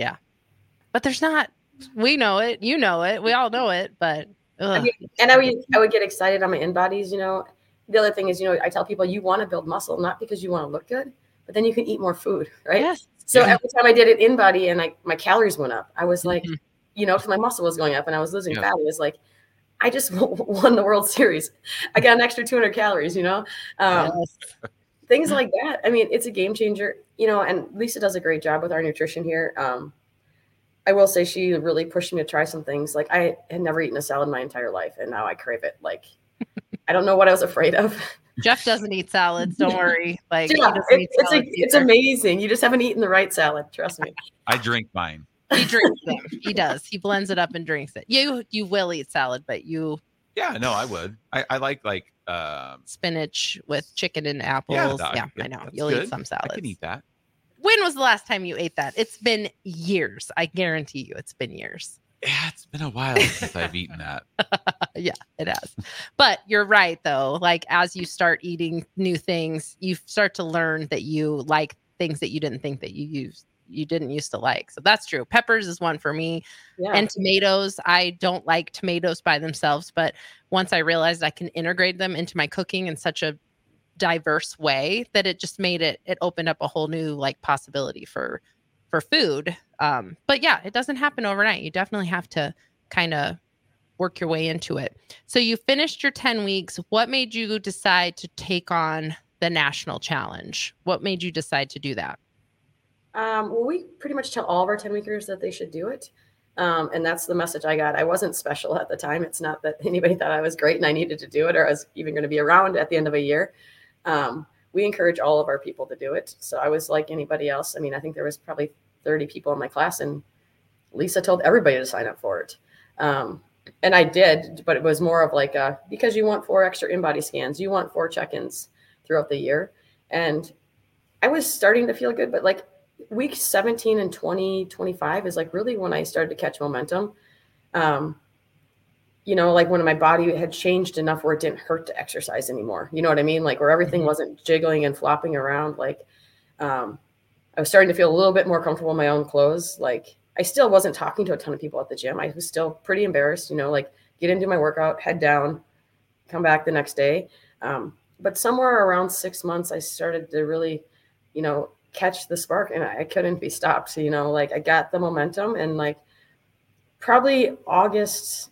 Speaker 3: But there's not. We know it. You know it. We all know it. But ugh.
Speaker 4: mean, and I would I would get excited on my in bodies. You know, the other thing is, you know, I tell people you want to build muscle not because you want to look good, but then you can eat more food, *laughs* right?
Speaker 3: yes.
Speaker 4: So
Speaker 2: Yeah.
Speaker 4: every time I did it in body and I my calories went up, I was like,
Speaker 3: Mhm.
Speaker 4: you know, because my muscle was going up and I was losing
Speaker 2: Yeah.
Speaker 4: fat. It was like, I just *laughs* won the World Series. I got an extra 200 calories, you know. Um,
Speaker 3: yes.
Speaker 4: things like that. I mean, it's a game changer, you know, and Lisa does a great job with our nutrition here. Um, I will say she really pushed me to try some things. Like I had never eaten a salad in my entire life, and now I crave it. Like I don't know what I was afraid of. *laughs*
Speaker 3: Jeff doesn't eat salads. Don't worry. Like
Speaker 4: Yeah, it- it's a, it's amazing. You just haven't eaten the right salad. Trust me.
Speaker 2: I drink mine.
Speaker 3: He drinks them. He does. He blends it up and drinks it. You you will eat salad, but you
Speaker 2: Yeah, no, I would. I, I like like um
Speaker 3: spinach with chicken and apples.
Speaker 2: that-
Speaker 3: Yeah,
Speaker 2: yeah,
Speaker 3: I know. You'll
Speaker 2: good.
Speaker 3: eat some
Speaker 2: I
Speaker 3: salads.
Speaker 2: can eat that.
Speaker 3: When was the last time you ate that? It's been years. I guarantee you, it's been years.
Speaker 2: Yeah, it's been a while since I've *laughs* eaten that.
Speaker 3: yeah, it has. But you're right though. Like as you start eating new things, you start to learn that you like things that you didn't think that you used you didn't used to like. So that's true. Peppers is one for me.
Speaker 4: Yeah.
Speaker 3: And tomatoes, I don't like tomatoes by themselves, but once I realized I can integrate them into my cooking in such a diverse way that it just made it it opened up a whole new like possibility for for food. Um but yeah, it doesn't happen overnight. You definitely have to kind of work your way into it. So you finished your 10 weeks. What made you decide to take on the national challenge? What made you decide to do that?
Speaker 4: Um, well, we pretty much tell all of our 10 weekers that they should do it. Um, and that's the message I got. I wasn't special at the time. It's not that *laughs* anybody thought I was great and I needed to do it or I was even going to be around at the end of a year. Um, we encourage all of our people to do it. So I was like anybody else. I mean, I think there was probably 30 people in my class, and Lisa told everybody to sign up for it. Um, and I did, but it was more of like a, because you want four extra in body scans, you want four check ins throughout the year. And I was starting to feel good, but like week 17 and 20, 25 is like really when I started to catch momentum. Um, you know, like when my body had changed enough where it didn't hurt to exercise anymore. You know what I mean? Like where everything
Speaker 3: Mhm.
Speaker 4: wasn't jiggling and flopping around. Like um, I was starting to feel a little bit more comfortable in my own clothes. Like I still wasn't talking to a ton of people at the gym. I was still pretty embarrassed, you know, like get into my workout, head down, come back the next day. Um, but somewhere around six months, I started to really, you know, catch the spark and I couldn't be stopped. So, you know, like I got the momentum and like probably August,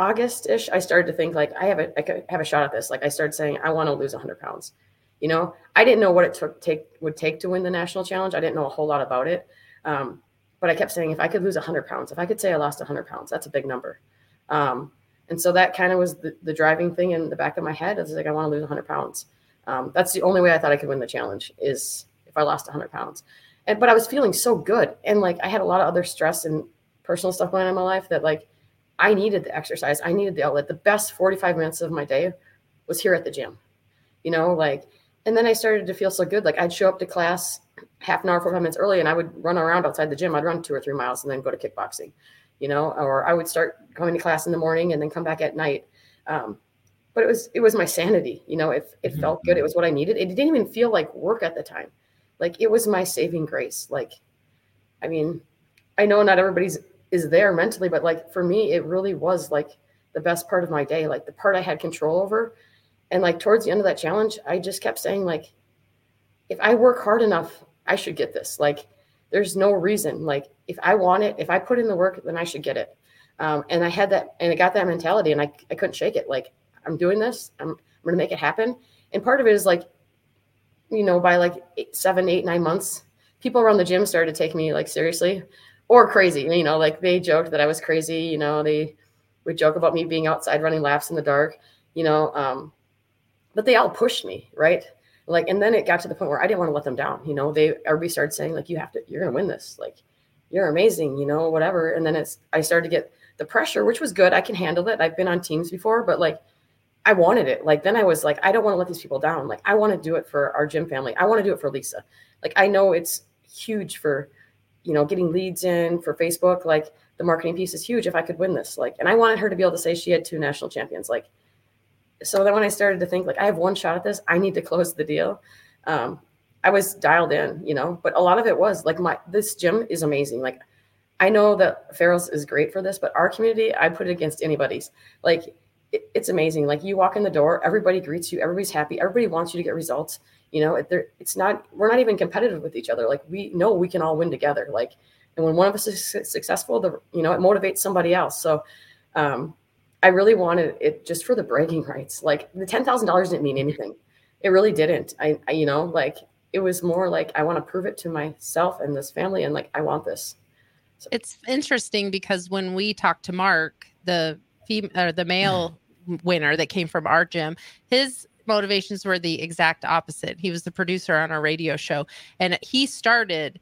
Speaker 4: August ish, I started to think like I have a, I have a shot at this. Like I started saying, I want to lose hundred pounds. You know, I didn't know what it took take would take to win the national challenge. I didn't know a whole lot about it. Um, but I kept saying, if I could lose 100 pounds, if I could say I lost 100 pounds, that's a big number. Um, and so that kind of was the, the driving thing in the back of my head. I was like, I want to lose 100 pounds. Um, that's the only way I thought I could win the challenge is if I lost 100 pounds. And but I was feeling so good, and like I had a lot of other stress and personal stuff going on in my life that like I needed the exercise. I needed the outlet. The best 45 minutes of my day was here at the gym. You know, like, and then I started to feel so good. Like I'd show up to class half an hour, 45 minutes early, and I would run around outside the gym. I'd run two or three miles and then go to kickboxing, you know, or I would start going to class in the morning and then come back at night. Um, but it was it was my sanity, you know. It it felt good. It was what I needed. It didn't even feel like work at the time. Like it was my saving grace. Like, I mean, I know not everybody's is there mentally, but like for me, it really was like the best part of my day, like the part I had control over. And like towards the end of that challenge, I just kept saying, like, if I work hard enough, I should get this. Like, there's no reason. Like, if I want it, if I put in the work, then I should get it. Um, and I had that, and I got that mentality, and I, I couldn't shake it. Like, I'm doing this. I'm, I'm to make it happen. And part of it is like, you know, by like eight, seven, eight, nine months, people around the gym started to take me like seriously or crazy. You know, like they joked that I was crazy. You know, they would joke about me being outside running laps in the dark. You know, um, but they all pushed me, right? Like, and then it got to the point where I didn't want to let them down. You know, they everybody started saying like, "You have to, you're gonna win this. Like, you're amazing." You know, whatever. And then it's I started to get the pressure, which was good. I can handle it. I've been on teams before, but like I wanted it. Like then I was like, I don't want to let these people down. Like I want to do it for our gym family. I want to do it for Lisa. Like I know it's huge for, you know, getting leads in for Facebook. Like the marketing piece is huge if I could win this. Like, and I wanted her to be able to say she had two national champions. Like, so then when I started to think like I have one shot at this, I need to close the deal. Um, I was dialed in, you know, but a lot of it was like my this gym is amazing. Like I know that Farrell's is great for this, but our community, I put it against anybody's. Like it, it's amazing. Like you walk in the door, everybody greets you, everybody's happy, everybody wants you to get results. You know, it, it's not we're not even competitive with each other. Like we know we can all win together. Like, and when one of us is successful, the you know it motivates somebody else. So, um, I really wanted it just for the bragging rights. Like the ten thousand dollars didn't mean anything. It really didn't. I, I you know like it was more like I want to prove it to myself and this family, and like I want this.
Speaker 3: So. It's interesting because when we talked to Mark, the fem- or the male winner that came from our gym, his motivations were the exact opposite. He was the producer on our radio show, and he started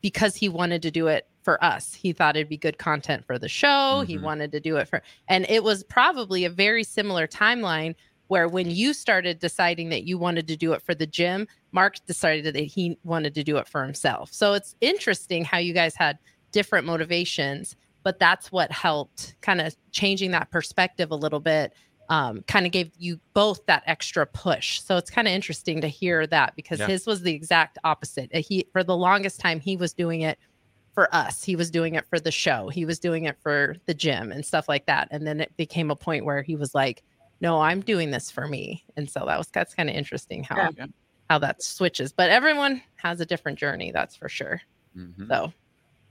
Speaker 3: because he wanted to do it for us. He thought it'd be good content for the show. Mm-hmm. He wanted to do it for, and it was probably a very similar timeline where when you started deciding that you wanted to do it for the gym, Mark decided that he wanted to do it for himself. So it's interesting how you guys had different motivations but that's what helped kind of changing that perspective a little bit um, kind of gave you both that extra push. So it's kind of interesting to hear that because yeah. his was the exact opposite. He for the longest time he was doing it for us. He was doing it for the show. He was doing it for the gym and stuff like that. And then it became a point where he was like no i'm doing this for me. And so that was that's kind of interesting how yeah. how that switches. But everyone has a different journey that's for sure. Mm-hmm. so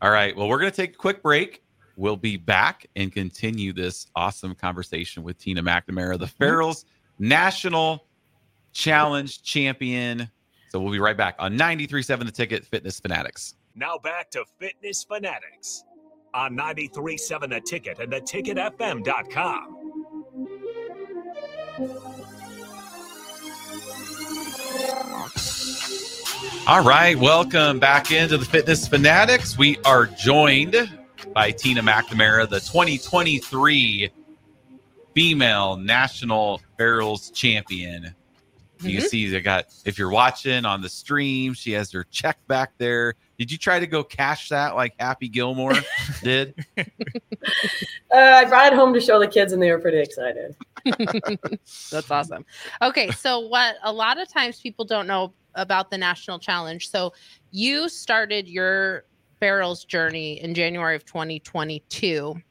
Speaker 2: all right. Well we're going to take a quick break We'll be back and continue this awesome conversation with Tina McNamara, the mm-hmm. Farrell's National Challenge Champion. So we'll be right back on 93.7 The Ticket Fitness Fanatics.
Speaker 1: Now back to Fitness Fanatics on 93.7 The Ticket and theticketfm.com.
Speaker 2: All right, welcome back into the Fitness Fanatics. We are joined by Tina McNamara, the 2023 female national Farrell's champion. You mm-hmm. can see they got if you're watching on the stream, she has her check back there. Did you try to go cash that like Happy Gilmore *laughs* did?
Speaker 4: Uh, I brought it home to show the kids, and they were pretty excited. *laughs*
Speaker 3: That's awesome. Okay, so what a lot of times people don't know about the national challenge. So you started your Farrell's journey in January of 2022.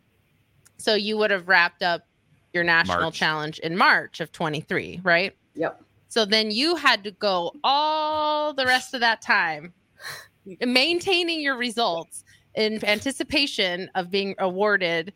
Speaker 3: So you would have wrapped up your national March. challenge in March of 23, right?
Speaker 4: Yep.
Speaker 3: So then you had to go all the rest of that time *laughs* maintaining your results in anticipation of being awarded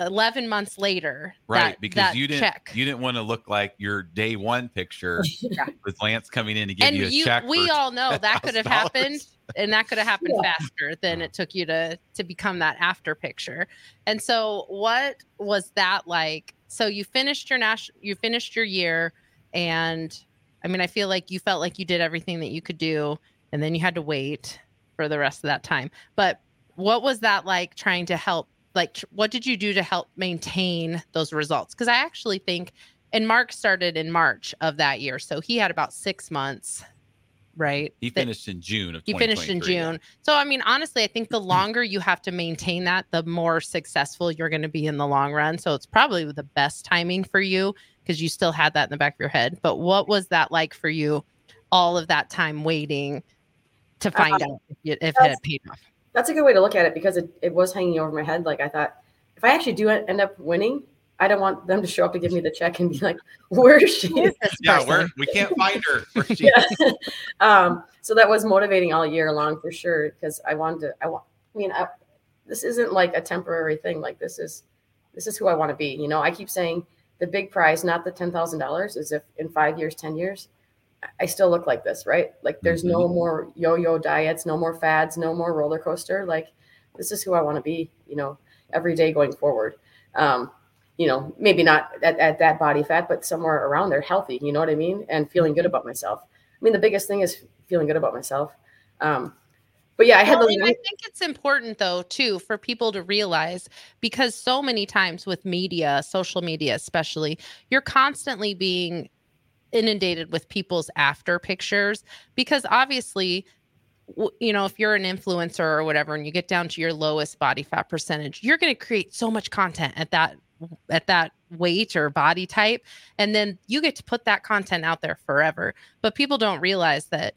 Speaker 3: 11 months later
Speaker 2: right that, because that you didn't check. you didn't want to look like your day one picture *laughs* yeah. with lance coming in to give and you a you, check
Speaker 3: we all know that *laughs* could have happened and that could have happened yeah. faster than it took you to to become that after picture and so what was that like so you finished your national you finished your year and i mean i feel like you felt like you did everything that you could do and then you had to wait for the rest of that time but what was that like trying to help like what did you do to help maintain those results? Because i actually think and mark started in march of that year so he had about six months right?
Speaker 2: He finished in june of
Speaker 3: he finished in june yeah. so i mean honestly i think the longer you have to maintain that the more successful you're going to be in the long run. So it's probably the best timing for you because you still had that in the back of your head. But what was that like for you all of that time waiting to find uh, out if, you, if it had paid off
Speaker 4: that's a good way to look at it because it, it was hanging over my head. Like I thought, if I actually do end up winning, I don't want them to show up to give me the check and be like, "Where is she?"
Speaker 2: yeah, where we can't find her. *laughs* yeah. *laughs*
Speaker 4: um, so that was motivating all year long for sure because I wanted to. I want. I mean, I, this isn't like a temporary thing. Like this is, this is who I want to be. You know, I keep saying the big prize, not the ten thousand dollars, is if in five years, ten years, I still look like this, right? Like there's no
Speaker 2: Mhm.
Speaker 4: more yo-yo diets, no more fads, no more roller coaster. Like this is who I want to be, you know, every day going forward. Um, you know, maybe not at, at that body fat, but somewhere around there, healthy. You know what I mean? And feeling good about myself. I mean, the biggest thing is feeling good about myself. Um, but yeah, I had
Speaker 3: Well,
Speaker 4: the
Speaker 3: I think it's important though too for people to realize because so many times with media, social media especially, you're constantly being inundated with people's after pictures because obviously you know if you're an influencer or whatever and you get down to your lowest body fat percentage you're going to create so much content at that at that weight or body type and then you get to put that content out there forever but people don't realize that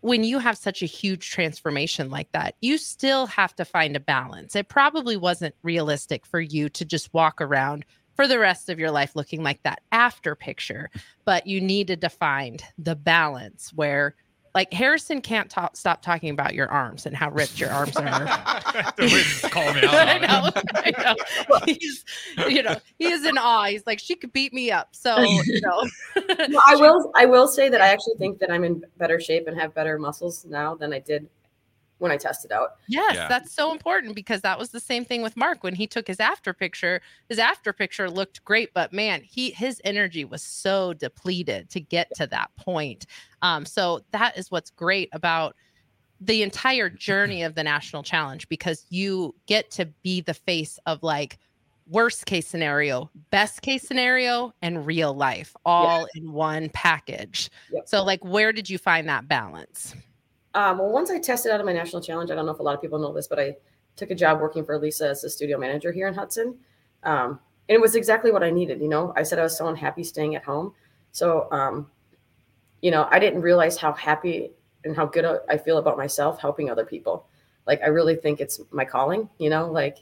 Speaker 3: when you have such a huge transformation like that, you still have to find a balance. It probably wasn't realistic for you to just walk around for the rest of your life looking like that after picture, but you needed to find the balance where like Harrison can't talk, stop talking about your arms and how ripped your arms are. *laughs*
Speaker 5: Call me out. *laughs*
Speaker 3: I know, I know. He's, you know, he is in awe. He's like, she could beat me up. So, *laughs* you know,
Speaker 4: Well, I will. I will say that I actually think that I'm in better shape and have better muscles now than I did when I tested out.
Speaker 3: Yes,
Speaker 2: Yeah.
Speaker 3: that's so important because that was the same thing with Mark when he took his after picture. His after picture looked great, but man, he his energy was so depleted to get to that point. Um, so that is what's great about the entire journey of the national challenge because you get to be the face of like worst case scenario, best case scenario, and real life all in one package.
Speaker 4: Yep.
Speaker 3: So, like, where did you find that balance?
Speaker 4: Um, well, once I tested out of my national challenge, I don't know if a lot of people know this, but I took a job working for Lisa as a studio manager here in Hudson. Um, and it was exactly what I needed. You know, I said I was so unhappy staying at home. So, um, you know, I didn't realize how happy and how good I feel about myself helping other people. Like, I really think it's my calling, you know, like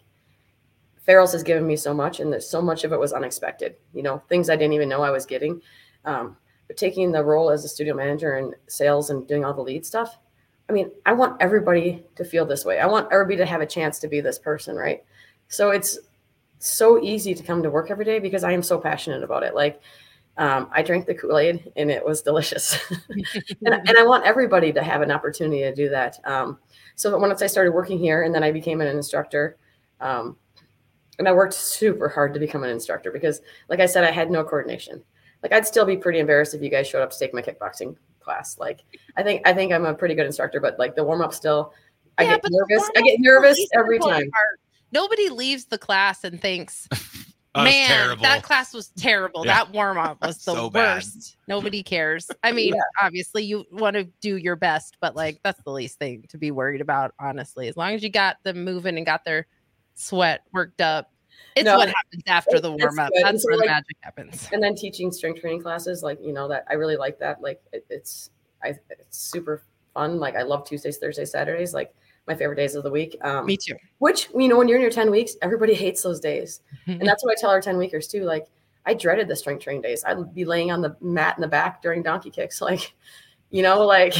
Speaker 4: Farrell's has given me so much, and so much of it was unexpected, you know, things I didn't even know I was getting. Um, but taking the role as a studio manager and sales and doing all the lead stuff, I mean, I want everybody to feel this way. I want everybody to have a chance to be this person, right? So it's so easy to come to work every day because I am so passionate about it. Like, um, I drank the Kool Aid and it was delicious. *laughs* and, and I want everybody to have an opportunity to do that. Um, so once I started working here and then I became an instructor, um, and I worked super hard to become an instructor because, like I said, I had no coordination. Like I'd still be pretty embarrassed if you guys showed up to take my kickboxing class. Like I think I think I'm a pretty good instructor, but like the warm up still, I
Speaker 3: Yeah,
Speaker 4: get nervous. I get nervous every time.
Speaker 3: part. Nobody leaves the class and thinks, *laughs*
Speaker 2: That
Speaker 3: man,
Speaker 2: terrible.
Speaker 3: that class was terrible.
Speaker 2: Yeah.
Speaker 3: That warm up was *laughs* the
Speaker 2: So bad.
Speaker 3: worst. Nobody cares. I mean, obviously, you want to do your best, but like that's the least thing to be worried about, honestly. As long as you got them moving and got their sweat worked up, it's
Speaker 4: No,
Speaker 3: what happens after the warm up. That's
Speaker 4: so,
Speaker 3: where the magic happens.
Speaker 4: and then teaching strength training classes like you know that i really like that like it, it's i it's super fun like i love tuesdays thursdays saturdays like my favorite days of the week um
Speaker 3: Me too.
Speaker 4: which you know when you're in your 10 weeks everybody hates those days *laughs* and that's what i tell our 10 weekers too like i dreaded the strength training days i'd be laying on the mat in the back during donkey kicks *laughs* like you know like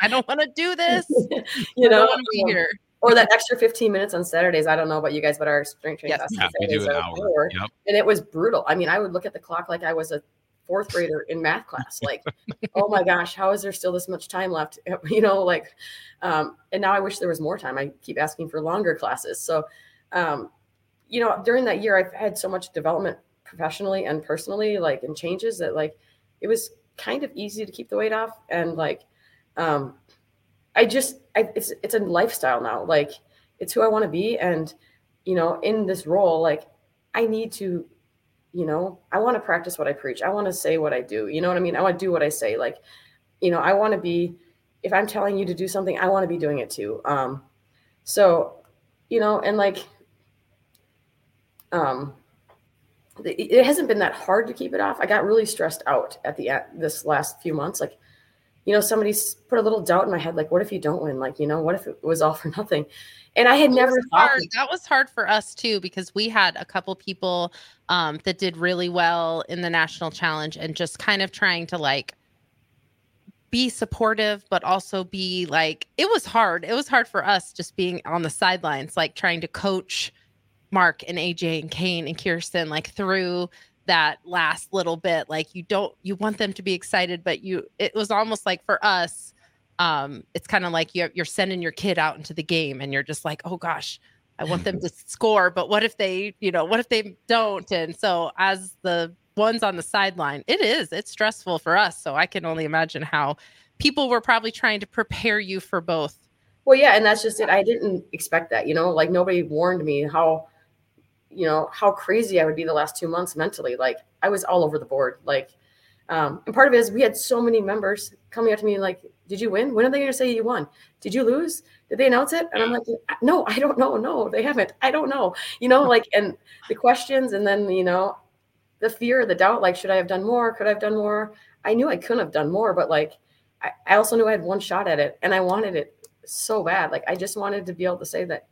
Speaker 3: I don't want to do this. *laughs*
Speaker 4: you
Speaker 3: I
Speaker 4: know
Speaker 3: don't want to be
Speaker 4: um,
Speaker 3: here.
Speaker 4: Or that extra 15 minutes on saturdays i don't know about you guys but our strength training
Speaker 3: Yes.
Speaker 4: classes
Speaker 2: Yeah, we do an hour Yep.
Speaker 4: and it was brutal. I mean, I would look at the clock like I was a fourth grader in math class. Like, *laughs* oh my gosh, how is there still this much time left? *laughs* You know, like, um, and now I wish there was more time. I keep asking for longer classes. So, um, you know, during that year, I've had so much development professionally and personally, like, and changes that like it was kind of easy to keep the weight off. And like, um, I just, I, it's it's a lifestyle now. Like, it's who I want to be, and you know, in this role, like I need to, you know, I want to practice what I preach. I want to say what I do. You know what I mean? I want to do what I say. Like, you know, I want to be, if I'm telling you to do something, I want to be doing it too. Um, so, you know, and like, um, it hasn't been that hard to keep it off. I got really stressed out at the end this last few months. Like, you know, somebody put a little doubt in my head, like, what if you don't win? Like, you know, what if it was all *laughs* for nothing? And I had
Speaker 3: It
Speaker 4: never thought
Speaker 3: hard. That was hard for us too because we had a couple people um, that did really well in the national challenge and just kind of trying to like be supportive, but also be like it was hard. It was hard for us just being on the sidelines, like trying to coach Mark and AJ and Kane and Kirsten like through that last little bit like you don't you want them to be excited but you it was almost like for us um it's kind of like you're, you're sending your kid out into the game and you're just like oh gosh i want them to *laughs* score but what if they you know what if they don't? And so as the ones on the sideline it is it's stressful for us. So i can only imagine how people were probably trying to prepare you for both.
Speaker 4: Well, yeah, and that's just it. I didn't expect that, you know, like nobody warned me how, you know, how crazy I would be the last two months mentally. Like I was all over the board. Like, um, and part of it is we had so many members coming up to me like, "Did you win? When are they going to say you won? Did you lose? Did they announce it?" And I'm like, "No, I don't know. No, they haven't. I don't know." You know, like, and the questions, and then you know, the fear, the doubt. Like, should I have done more? Could I have done more? I knew I couldn't have done more, but like, I, I also knew I had one shot at it, and I wanted it so bad. Like I just wanted to be able to say that,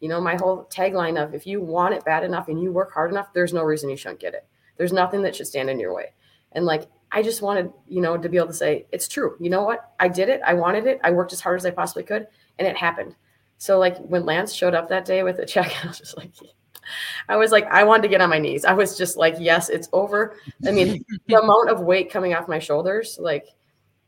Speaker 4: you know, my whole tagline of if you want it bad enough and you work hard enough, there's no reason you shouldn't get it. There's nothing that should stand in your way. And like I just wanted, you know, to be able to say it's true. You know what? I did it. I wanted it. I worked as hard as I possibly could, and it happened. So like when Lance showed up that day with a check, *laughs* I was just like, I was like, I wanted to get on my knees. I was just like, yes, it's over. I mean, the amount of weight coming off my shoulders, like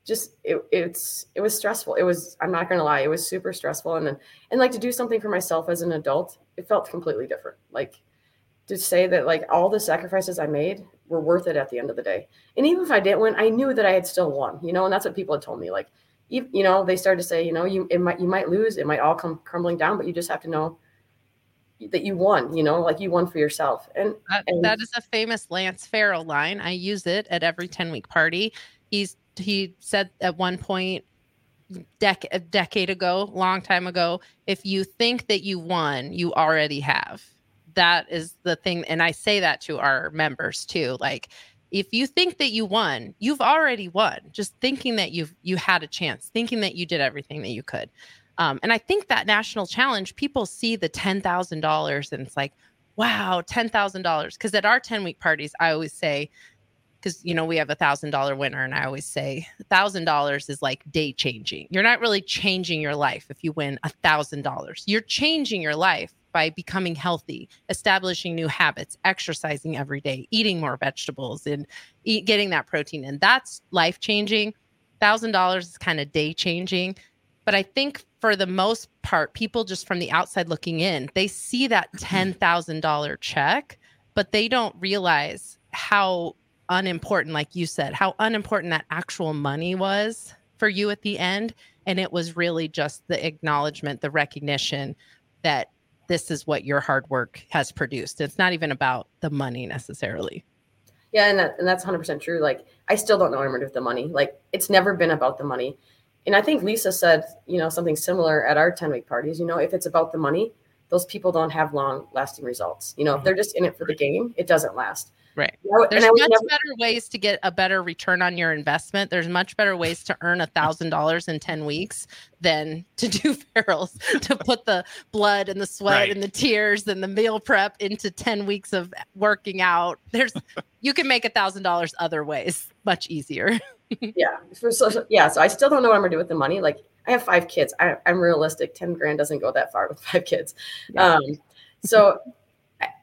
Speaker 4: just it, it's it was stressful. It was i'm not gonna lie it was super stressful. And then and like to do something for myself as an adult it felt completely different. Like to say that like all the sacrifices i made were worth it at the end of the day. And even if i didn't win i knew that i had still won you know and that's what people had told me. Like you, you know they started to say you know you it might you might lose it might all come crumbling down but you just have to know that you won you know like you won for yourself. And,
Speaker 3: that,
Speaker 4: and
Speaker 3: that is a famous lance farrell line. I use it at every 10 week party. He's he said at one point dec- a decade ago long time ago if you think that you won you already have. That is the thing and i say that to our members too like if you think that you won you've already won. Just thinking that you've you had a chance thinking that you did everything that you could. Um, and i think that national challenge people see the $10000 and it's like wow $10000 because at our 10 week parties i always say because you know we have a thousand dollar winner and i always say a thousand dollars is like day changing. You're not really changing your life if you win a thousand dollars. You're changing your life by becoming healthy establishing new habits exercising every day eating more vegetables and eat, getting that protein and that's life changing. Thousand dollars is kind of day changing. But i think for the most part people just from the outside looking in they see that mm-hmm. $10000 check but they don't realize how unimportant, like you said, how unimportant that actual money was for you at the end. And it was really just the acknowledgement, the recognition that this is what your hard work has produced. It's not even about the money necessarily.
Speaker 4: Yeah, and, that, and that's 100% true. Like, I still don't know what I'm going to do with the money. Like, it's never been about the money. And I think Lisa said, you know, something similar at our 10 week parties. You know, if it's about the money, those people don't have long lasting results. You know, if mm-hmm. they're just in it for the game, it doesn't last.
Speaker 3: Right.
Speaker 4: You know,
Speaker 3: There's
Speaker 4: and I would
Speaker 3: much
Speaker 4: never-
Speaker 3: better ways to get a better return on your investment. There's much better ways to earn a thousand dollars in 10 weeks than to do *laughs* Farrell's, to put the blood and the sweat
Speaker 2: Right.
Speaker 3: and the tears and the meal prep into 10 weeks of working out. There's you can make a thousand dollars other ways much easier. *laughs*
Speaker 4: yeah. So, so, so- yeah. So I still don't know what I'm going to do with the money. Like, I have five kids. I, I'm realistic. 10 grand doesn't go that far with five kids.
Speaker 3: Yeah.
Speaker 4: Um, so, I-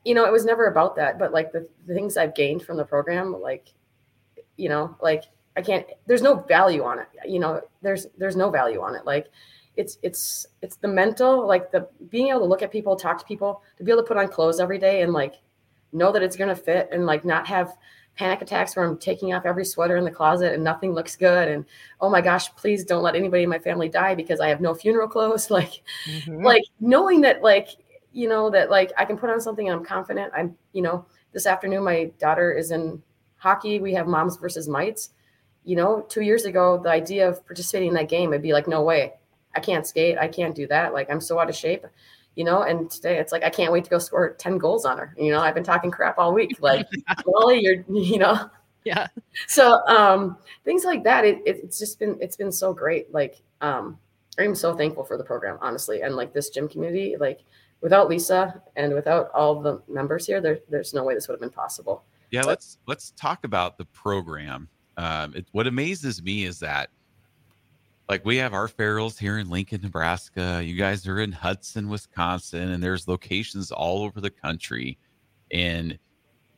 Speaker 4: you know, it was never about that. But like the, the things I've gained from the program, like, you know, like I can't, there's no value on it. You know, there's, there's no value on it. Like, it's, it's, it's the mental, like the being able to look at people, talk to people, to be able to put on clothes every day and like know that it's going to fit and like not have panic attacks where I'm taking off every sweater in the closet and nothing looks good. And oh my gosh, please don't let anybody in my family die because I have no funeral clothes. *laughs* Like, mm-hmm. like knowing that, like, you know, that like I can put on something and I'm confident. I'm, you know, this afternoon my daughter is in hockey. We have moms versus mites. You know, two years ago, the idea of participating in that game, it'd be like, no way. I can't skate. I can't do that. Like I'm so out of shape. You know, and today it's like I can't wait to go score 10 goals on her. You know, I've been talking crap all week. Like, *laughs* Molly, you're you know,
Speaker 3: yeah.
Speaker 4: so um things like that it, it, it's just been it's been so great like um i'm so thankful for the program honestly and like this gym community like without lisa and without all the members here there, there's no way this would have been possible
Speaker 2: Yeah, let's let's talk about the program. Um, it, what amazes me is that, like, we have our Farrell's here in Lincoln, Nebraska. You guys are in Hudson, Wisconsin, and there's locations all over the country. And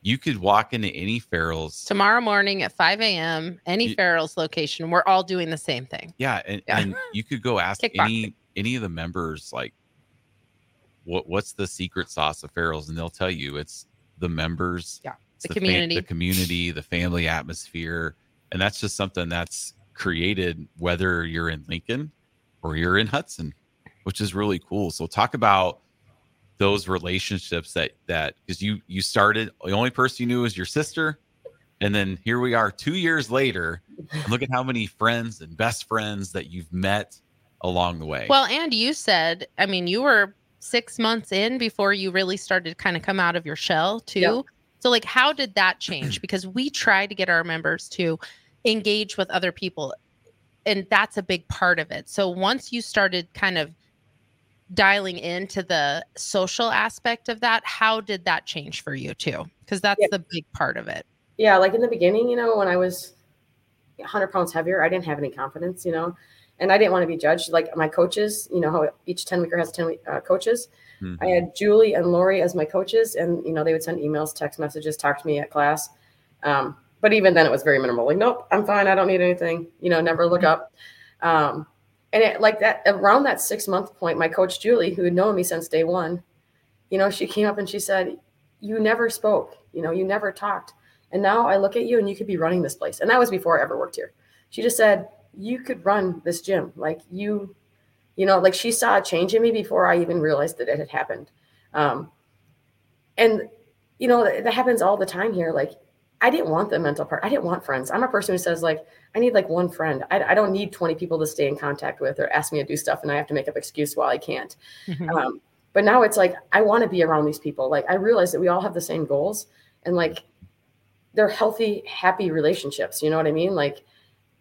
Speaker 2: you could walk into any Farrell's.
Speaker 3: Tomorrow morning at 5 a.m., any
Speaker 2: You-
Speaker 3: Farrell's location, we're all doing the same thing.
Speaker 2: Yeah, and,
Speaker 3: Yeah.
Speaker 2: and you could go ask *laughs* any any of the members like what what's the secret sauce of Farrell's, and they'll tell you it's the members,
Speaker 3: Yeah,
Speaker 2: it's
Speaker 3: the
Speaker 2: fa-
Speaker 3: community.
Speaker 2: the community, the family atmosphere, and that's just something that's created whether you're in Lincoln or you're in Hudson, which is really cool. So talk about those relationships that that because you you started the only person you knew was your sister and then here we are two years later look at how many friends and best friends that you've met along the way
Speaker 3: Well, and you said, I mean, you were six months in before you really started to kind of come out of your shell, too.
Speaker 4: Yep.
Speaker 3: So, like, how did that change? *clears throat* Because we try to get our members to engage with other people, and that's a big part of it. So, once you started kind of dialing into the social aspect of that, how did that change for you, too? Because that's
Speaker 4: Yeah.
Speaker 3: the big part of it.
Speaker 4: yeah, like in the beginning, you know, when I was 100 pounds heavier, I didn't have any confidence, you know, and I didn't want to be judged. Like my coaches, you know, how each 10 weeker has 10 week, uh, coaches.
Speaker 2: Mhm.
Speaker 4: I had Julie and Lori as my coaches, and you know, they would send emails, text messages, talk to me at class. Um, but even then, it was very minimal. Like, nope, I'm fine. I don't need anything. You know, never look up. Um, and it, like that, around that six month point, my coach Julie, who had known me since day one, you know, she came up and she said, "You never spoke. You know, you never talked." And now I look at you and you could be running this place. And that was before I ever worked here. She just said, You could run this gym. Like you, you know, like she saw a change in me before I even realized that it had happened. Um, and, you know, that, that happens all the time here. Like I didn't want the mental part. I didn't want friends. I'm a person who says, like, I need like one friend. I, I don't need 20 people to stay in contact with or ask me to do stuff and I have to make up excuse while I can't. Um, but now it's like I want to be around these people. Like I realize that we all have the same goals and like they're healthy, happy relationships. You know what I mean? Like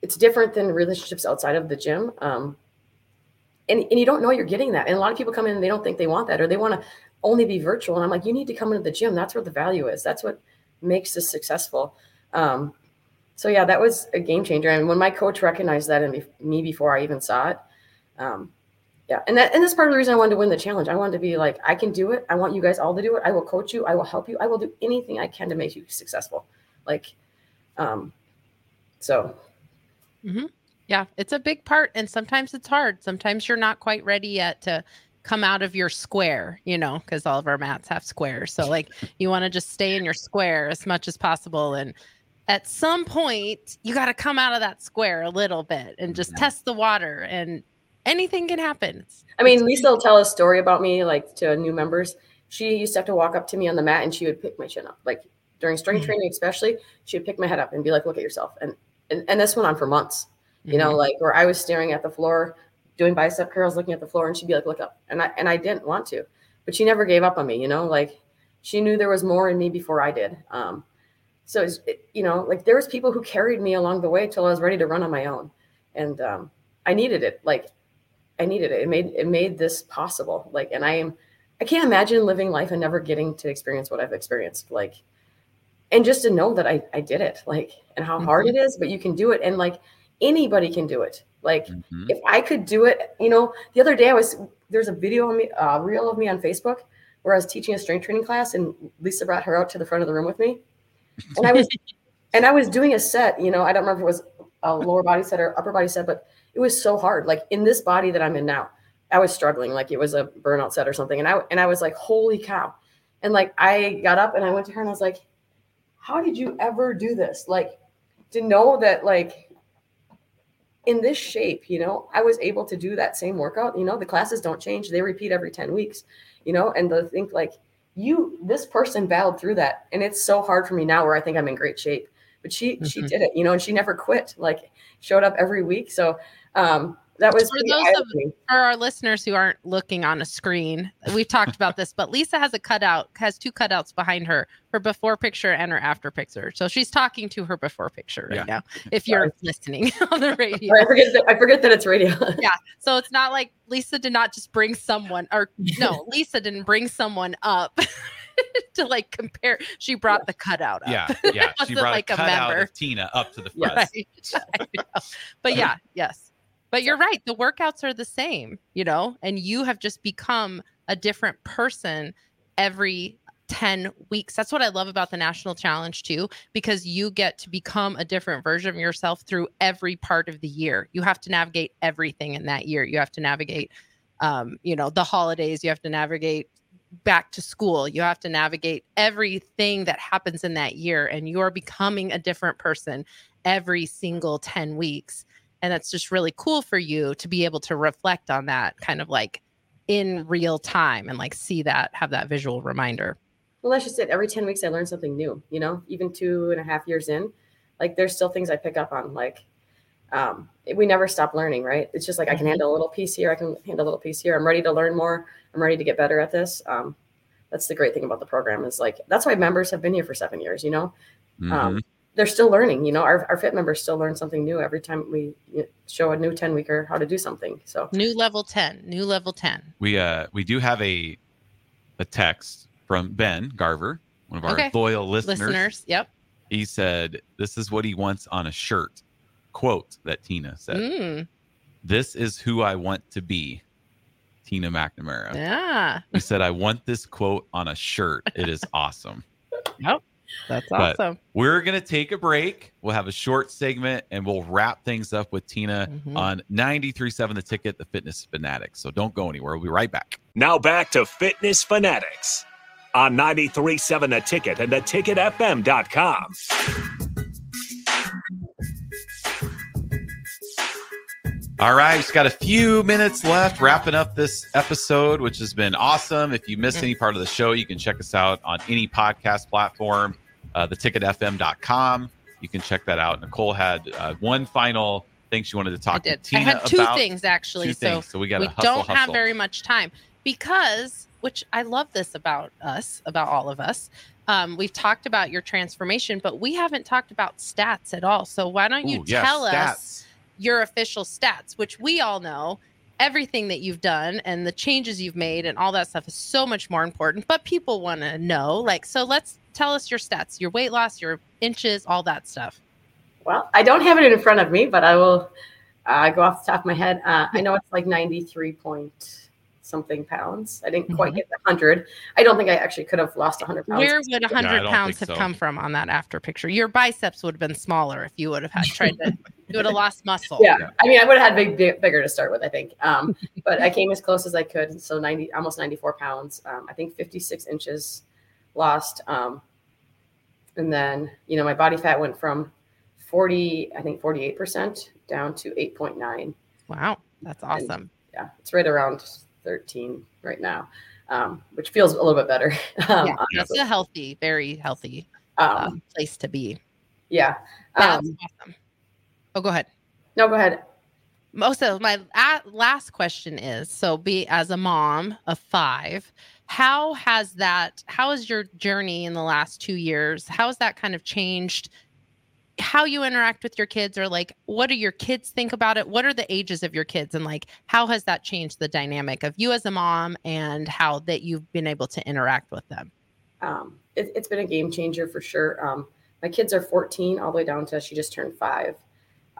Speaker 4: it's different than relationships outside of the gym. Um, and, and you don't know you're getting that. And a lot of people come in and they don't think they want that or they want to only be virtual. And I'm like, you need to come into the gym. That's where the value is. That's what makes this successful. Um, so yeah, that was a game changer. And when my coach recognized that in me before I even saw it, um, yeah, and that and that's part of the reason I wanted to win the challenge. I wanted to be like, I can do it. I want you guys all to do it. I will coach you. I will help you. I will do anything I can to make you successful. Like, um, so
Speaker 3: Yeah, it's a big part. And sometimes it's hard. Sometimes you're not quite ready yet to come out of your square, you know, because all of our mats have squares. So, like, you want to just stay in your square as much as possible. And at some point, you got to come out of that square a little bit and just
Speaker 2: Mhm.
Speaker 3: test the water, and anything can happen.
Speaker 4: I mean, Lisa will tell a story about me, like to new members. She used to have to walk up to me on the mat and she would pick my chin up. Like during strength
Speaker 3: Mhm.
Speaker 4: training, especially, she would pick my head up and be like, look at yourself. And and, and this went on for months, you know, like where I was staring at the floor, doing bicep curls, looking at the floor, and she'd be like, look up. And I and I didn't want to, but she never gave up on me, you know, like she knew there was more in me before I did. Um, so it's, it, you know, like there was people who carried me along the way till I was ready to run on my own. And um, I needed it. Like I needed it. It made it made this possible. Like, and I am I can't imagine living life and never getting to experience what I've experienced. Like, and just to know that I I did it. Like, and how hard it is, but you can do it. And like anybody can do it. Like,
Speaker 2: Mhm.
Speaker 4: if I could do it, you know, the other day I was there's a video of me, uh, reel of me on Facebook where I was teaching a strength training class, and Lisa brought her out to the front of the room with me, and I was *laughs* and I was doing a set. You know, I don't remember if it was a lower body set or upper body set, but it was so hard. Like in this body that I'm in now, I was struggling. Like it was a burnout set or something, and I and I was like, holy cow! And like I got up and I went to her and I was like, how did you ever do this? Like to know that like in this shape, you know, I was able to do that same workout. You know, the classes don't change; they repeat every ten weeks. You know, and to think like you, this person battled through that, and it's so hard for me now, where I think I'm in great shape. But she she
Speaker 3: Mhm.
Speaker 4: did it, you know, and she never quit. Like showed up every week. So um, that was
Speaker 3: For those of-
Speaker 4: eye-opening.
Speaker 3: for our listeners who aren't looking on a screen, we've talked about this, but Lisa has a cutout, has two cutouts behind her, her before picture and her after picture. So she's talking to her before picture right
Speaker 2: Yeah.
Speaker 3: now. If you're listening *laughs* on the radio,
Speaker 4: I forget that I forget that it's radio. *laughs*
Speaker 3: Yeah, so it's not like Lisa did not just bring someone, or no, *laughs* Lisa didn't bring someone up to like compare. She brought the cutout up.
Speaker 2: yeah yeah she brought
Speaker 3: like
Speaker 2: a
Speaker 3: a
Speaker 2: cutout
Speaker 3: member.
Speaker 2: of tina up to the front
Speaker 3: Right. But yeah, yes. But you're right. The workouts are the same, you know, and you have just become a different person every 10 weeks. That's what I love about the national challenge too, because you get to become a different version of yourself through every part of the year. You have to navigate everything in that year. You have to navigate, um, you know, the holidays. You have to navigate back to school. You have to navigate everything that happens in that year, and you're becoming a different person every single 10 weeks. And that's just really cool for you to be able to reflect on that kind of like in real time and like see that, have that visual reminder.
Speaker 4: Well, that's just it. Every 10 weeks, I learn something new, you know, even two and a half years in, like there's still things I pick up on. Like, um, we never stop learning, right? It's just like I can
Speaker 3: Mhm.
Speaker 4: handle a little piece here, I can handle a little piece here. I'm ready to learn more. I'm ready to get better at this. Um, that's the great thing about the program is like that's why members have been here for seven years. You know,
Speaker 2: Mhm.
Speaker 4: um, they're still learning. You know, our, our fit members still learn something new every time we show a new 10 weeker how to do something. So
Speaker 3: New level 10, new level 10.
Speaker 2: we uh we do have a a text from Ben Garver, one of our
Speaker 3: Okay.
Speaker 2: loyal listeners.
Speaker 3: Listeners, yep.
Speaker 2: He said, "This is what he wants on a shirt." Quote that Tina said.
Speaker 3: Mm,
Speaker 2: This is who I want to be. Tina McNamara.
Speaker 3: yeah,
Speaker 2: He said, I want this quote on a shirt. It is awesome. *laughs*
Speaker 3: that's
Speaker 2: But-
Speaker 3: awesome.
Speaker 2: We're going to take a break. We'll have a short segment and we'll wrap things up with Tina
Speaker 3: Mhm.
Speaker 2: on 93.7 The Ticket, The Fitness Fanatics. So don't go anywhere. We'll be right back.
Speaker 1: Now back to Fitness Fanatics on 93.7 The Ticket and theticketfm.com.
Speaker 2: All right, we've got a few minutes left wrapping up this episode, which has been awesome. If you missed any part of the show, you can check us out on any podcast platform, uh, theticketfm.com. You can check that out. Nicole had uh, one final thing she wanted to talk to
Speaker 3: did. I had two
Speaker 2: about.
Speaker 3: things actually.
Speaker 2: Two
Speaker 3: so
Speaker 2: things. So we got to
Speaker 3: we
Speaker 2: hustle,
Speaker 3: don't
Speaker 2: hustle.
Speaker 3: have very much time because which i love this about us about all of us um, we've talked about your transformation but we haven't talked about stats at all so why don't you
Speaker 2: Ooh, yes,
Speaker 3: tell us your official stats which we all know everything that you've done and the changes you've made and all that stuff is so much more important but people want to know like so let's tell us your stats your weight loss your inches all that stuff
Speaker 4: Well, I don't have it in front of me, but I will uh, go off the top of my head. Uh, I know it's like 93 point something pounds. I didn't quite
Speaker 3: Mhm.
Speaker 4: get the 100. I don't think I actually could have lost 100 pounds.
Speaker 3: Where would 100
Speaker 2: I don't
Speaker 3: pounds have
Speaker 2: so.
Speaker 3: come from on that after picture? Your biceps would have been smaller if you would have had tried to. you would have lost muscle.
Speaker 4: yeah. I mean, I would have had big, big, bigger to start with, I think. Um, but I came as close as I could. So 90, almost 94 pounds. Um, I think 56 inches lost. Um, and then, you know, my body fat went from 40, I think 48% down to 8.9.
Speaker 3: Wow, that's awesome.
Speaker 4: yeah, it's right around 13 right now, um, which feels a little bit better. *laughs* Um,
Speaker 3: yeah, that's a healthy, very healthy
Speaker 4: um,
Speaker 3: um, place to be.
Speaker 4: yeah.
Speaker 3: That's
Speaker 4: Um,
Speaker 3: awesome. Oh, go ahead.
Speaker 4: no, go ahead.
Speaker 3: Also, my last question is: so, be as a mom of five, how has that? How has your journey in the last two years? How has that kind of changed? How you interact with your kids, or like, what do your kids think about it? What are the ages of your kids, and like, how has that changed the dynamic of you as a mom, and how that you've been able to interact with them?
Speaker 4: Um, it, it's been a game changer for sure. Um, my kids are 14 all the way down to she just turned five,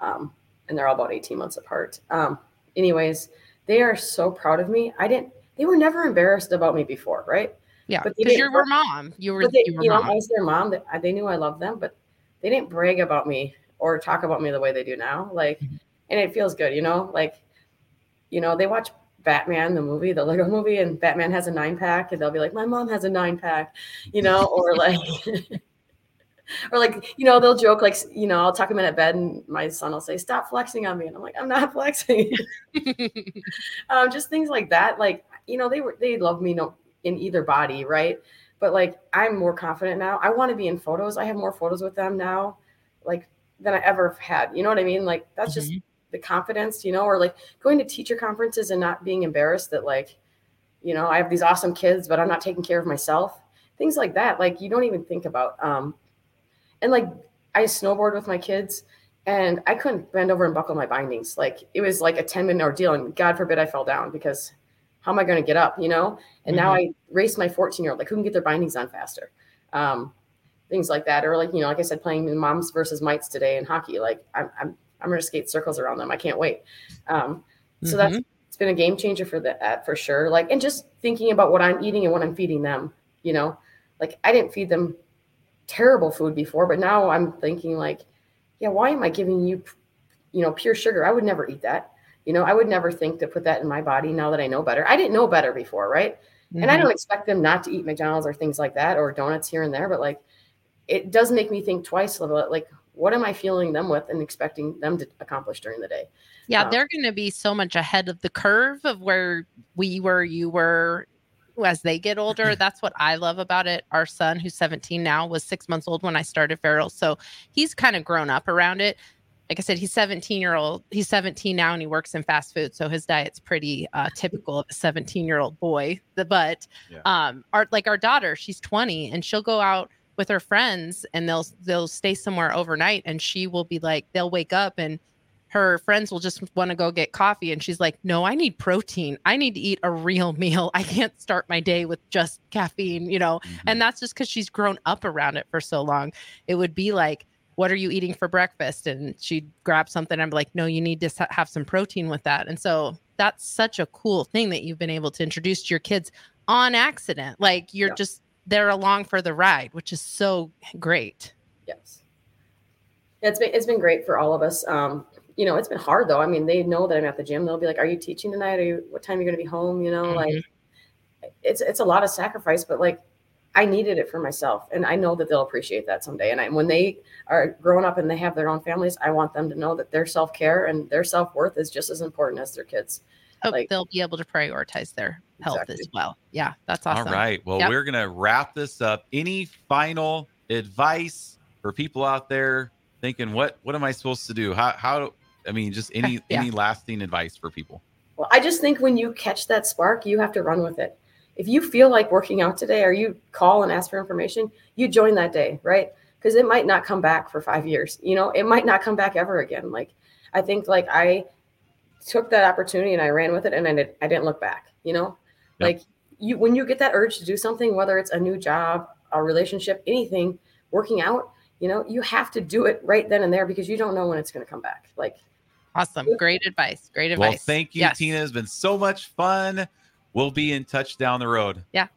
Speaker 4: um, and they're all about 18 months apart. Um, anyways, they are so proud of me. I didn't. They were never embarrassed about me before, right?
Speaker 3: Yeah, because you were mom. You were
Speaker 4: they,
Speaker 3: you were
Speaker 4: you know,
Speaker 3: mom.
Speaker 4: I was their mom. That they knew I loved them, but they didn't brag about me or talk about me the way they do now. Like,
Speaker 3: Mhm.
Speaker 4: and it feels good, you know. Like, you know, they watch Batman the movie, the Lego movie, and Batman has a nine pack, and they'll be like, "My mom has a nine pack," you know, or like. *laughs* Or like you know they'll joke like you know I'll tuck them in at bed and my son will say stop flexing on me and I'm like I'm not *laughs* flexing *laughs* um, just things like that. Like, you know, they were they love me no in either body, right? But like I'm more confident now. I want to be in photos. I have more photos with them now, like than I ever had. You know what I mean? Like that's just the confidence, you know, or like going to teacher conferences and not being embarrassed that like, you know, I have these awesome kids, but I'm not taking care of myself. Things like that. Like you don't even think about. Um and like I snowboard with my kids and I couldn't bend over and buckle my bindings. Like it was like a 10 minute ordeal. And God forbid I fell down because how am I going to get up, you know? And now I race my 14 year old, like who can get their bindings on faster? Um, things like that. Or like, you know, like I said, playing moms versus mites today in hockey. Like I'm, I'm, I'm going to skate circles around them. I can't wait. Um, so that's, it's been a game changer for that for sure. Like, and just thinking about what I'm eating and what I'm feeding them, you know, like I didn't feed them terrible food before, but now I'm thinking like, yeah, why am I giving you, you know, pure sugar? I would never eat that. You know, I would never think to put that in my body now that I know better. I didn't know better before, right? And I
Speaker 3: Mhm.
Speaker 4: don't expect them not to eat McDonald's or things like that or donuts here and there, but like it does make me think twice a little bit like what am I fueling them with and expecting them to accomplish during the day?
Speaker 3: Yeah,
Speaker 4: Um,
Speaker 3: they're going to be so much ahead of the curve of where we were, you were as they get older. That's what I love about it. Our son, who's 17 now, was six months old when I started Farrell. So he's kind of grown up around it. Like I said, he's 17 year old. He's 17 now and he works in fast food. So his diet's pretty uh, typical of a 17 year old boy. But
Speaker 2: Yeah.
Speaker 3: um, our like our daughter, she's 20 and she'll go out with her friends and they'll they'll stay somewhere overnight and she will be like they'll wake up and her friends will just want to go get coffee and she's like no i need protein i need to eat a real *laughs* meal i can't start my day with just caffeine you know
Speaker 2: Mhm.
Speaker 3: and that's just because she's grown up around it for so long it would be like what are you eating for breakfast and she'd grab something i'm like no you need to have some protein with that and so that's such a cool thing that you've been able to introduce to your kids on accident like you're
Speaker 4: Yeah.
Speaker 3: just they're along for the ride which is so great
Speaker 4: Yes. It's been it's been great for all of us. Um, you know, it's been hard though. I mean, they know that I'm at the gym. They'll be like, "Are you teaching tonight? Are you? What time are you going to be home?" You know,
Speaker 3: Mhm.
Speaker 4: like it's it's a lot of sacrifice, but like I needed it for myself, and I know that they'll appreciate that someday. And I, when they are growing up and they have their own families, I want them to know that their self care and their self worth is just as important as their kids.
Speaker 3: hope
Speaker 4: Like-
Speaker 3: they'll be able to prioritize their health
Speaker 4: Exactly.
Speaker 3: as well yeah that's awesome
Speaker 2: All right. Well,
Speaker 3: Yep.
Speaker 2: we're going to wrap this up. Any final advice for people out there thinking, what, what am I supposed to do? How, how, I mean, just *laughs* any,
Speaker 3: Yeah.
Speaker 2: any lasting advice for people?
Speaker 4: Well, I just think when you catch that spark, you have to run with it. If you feel like working out today or you call and ask for information, you join that day, right? Because it might not come back for five years. You know, it might not come back ever again. Like, I think like I took that opportunity and I ran with it and I, did, I didn't look back, you know?
Speaker 2: Yep.
Speaker 4: Like, you when you get that urge to do something, whether it's a new job, a relationship, anything, working out, you know, you have to do it right then and there because you don't know when it's going to come back. Like,
Speaker 3: awesome great advice great advice
Speaker 2: Well, thank you,
Speaker 3: Yes.
Speaker 2: Tina. It's been so much fun. We'll be in touch down the road.
Speaker 3: Yeah.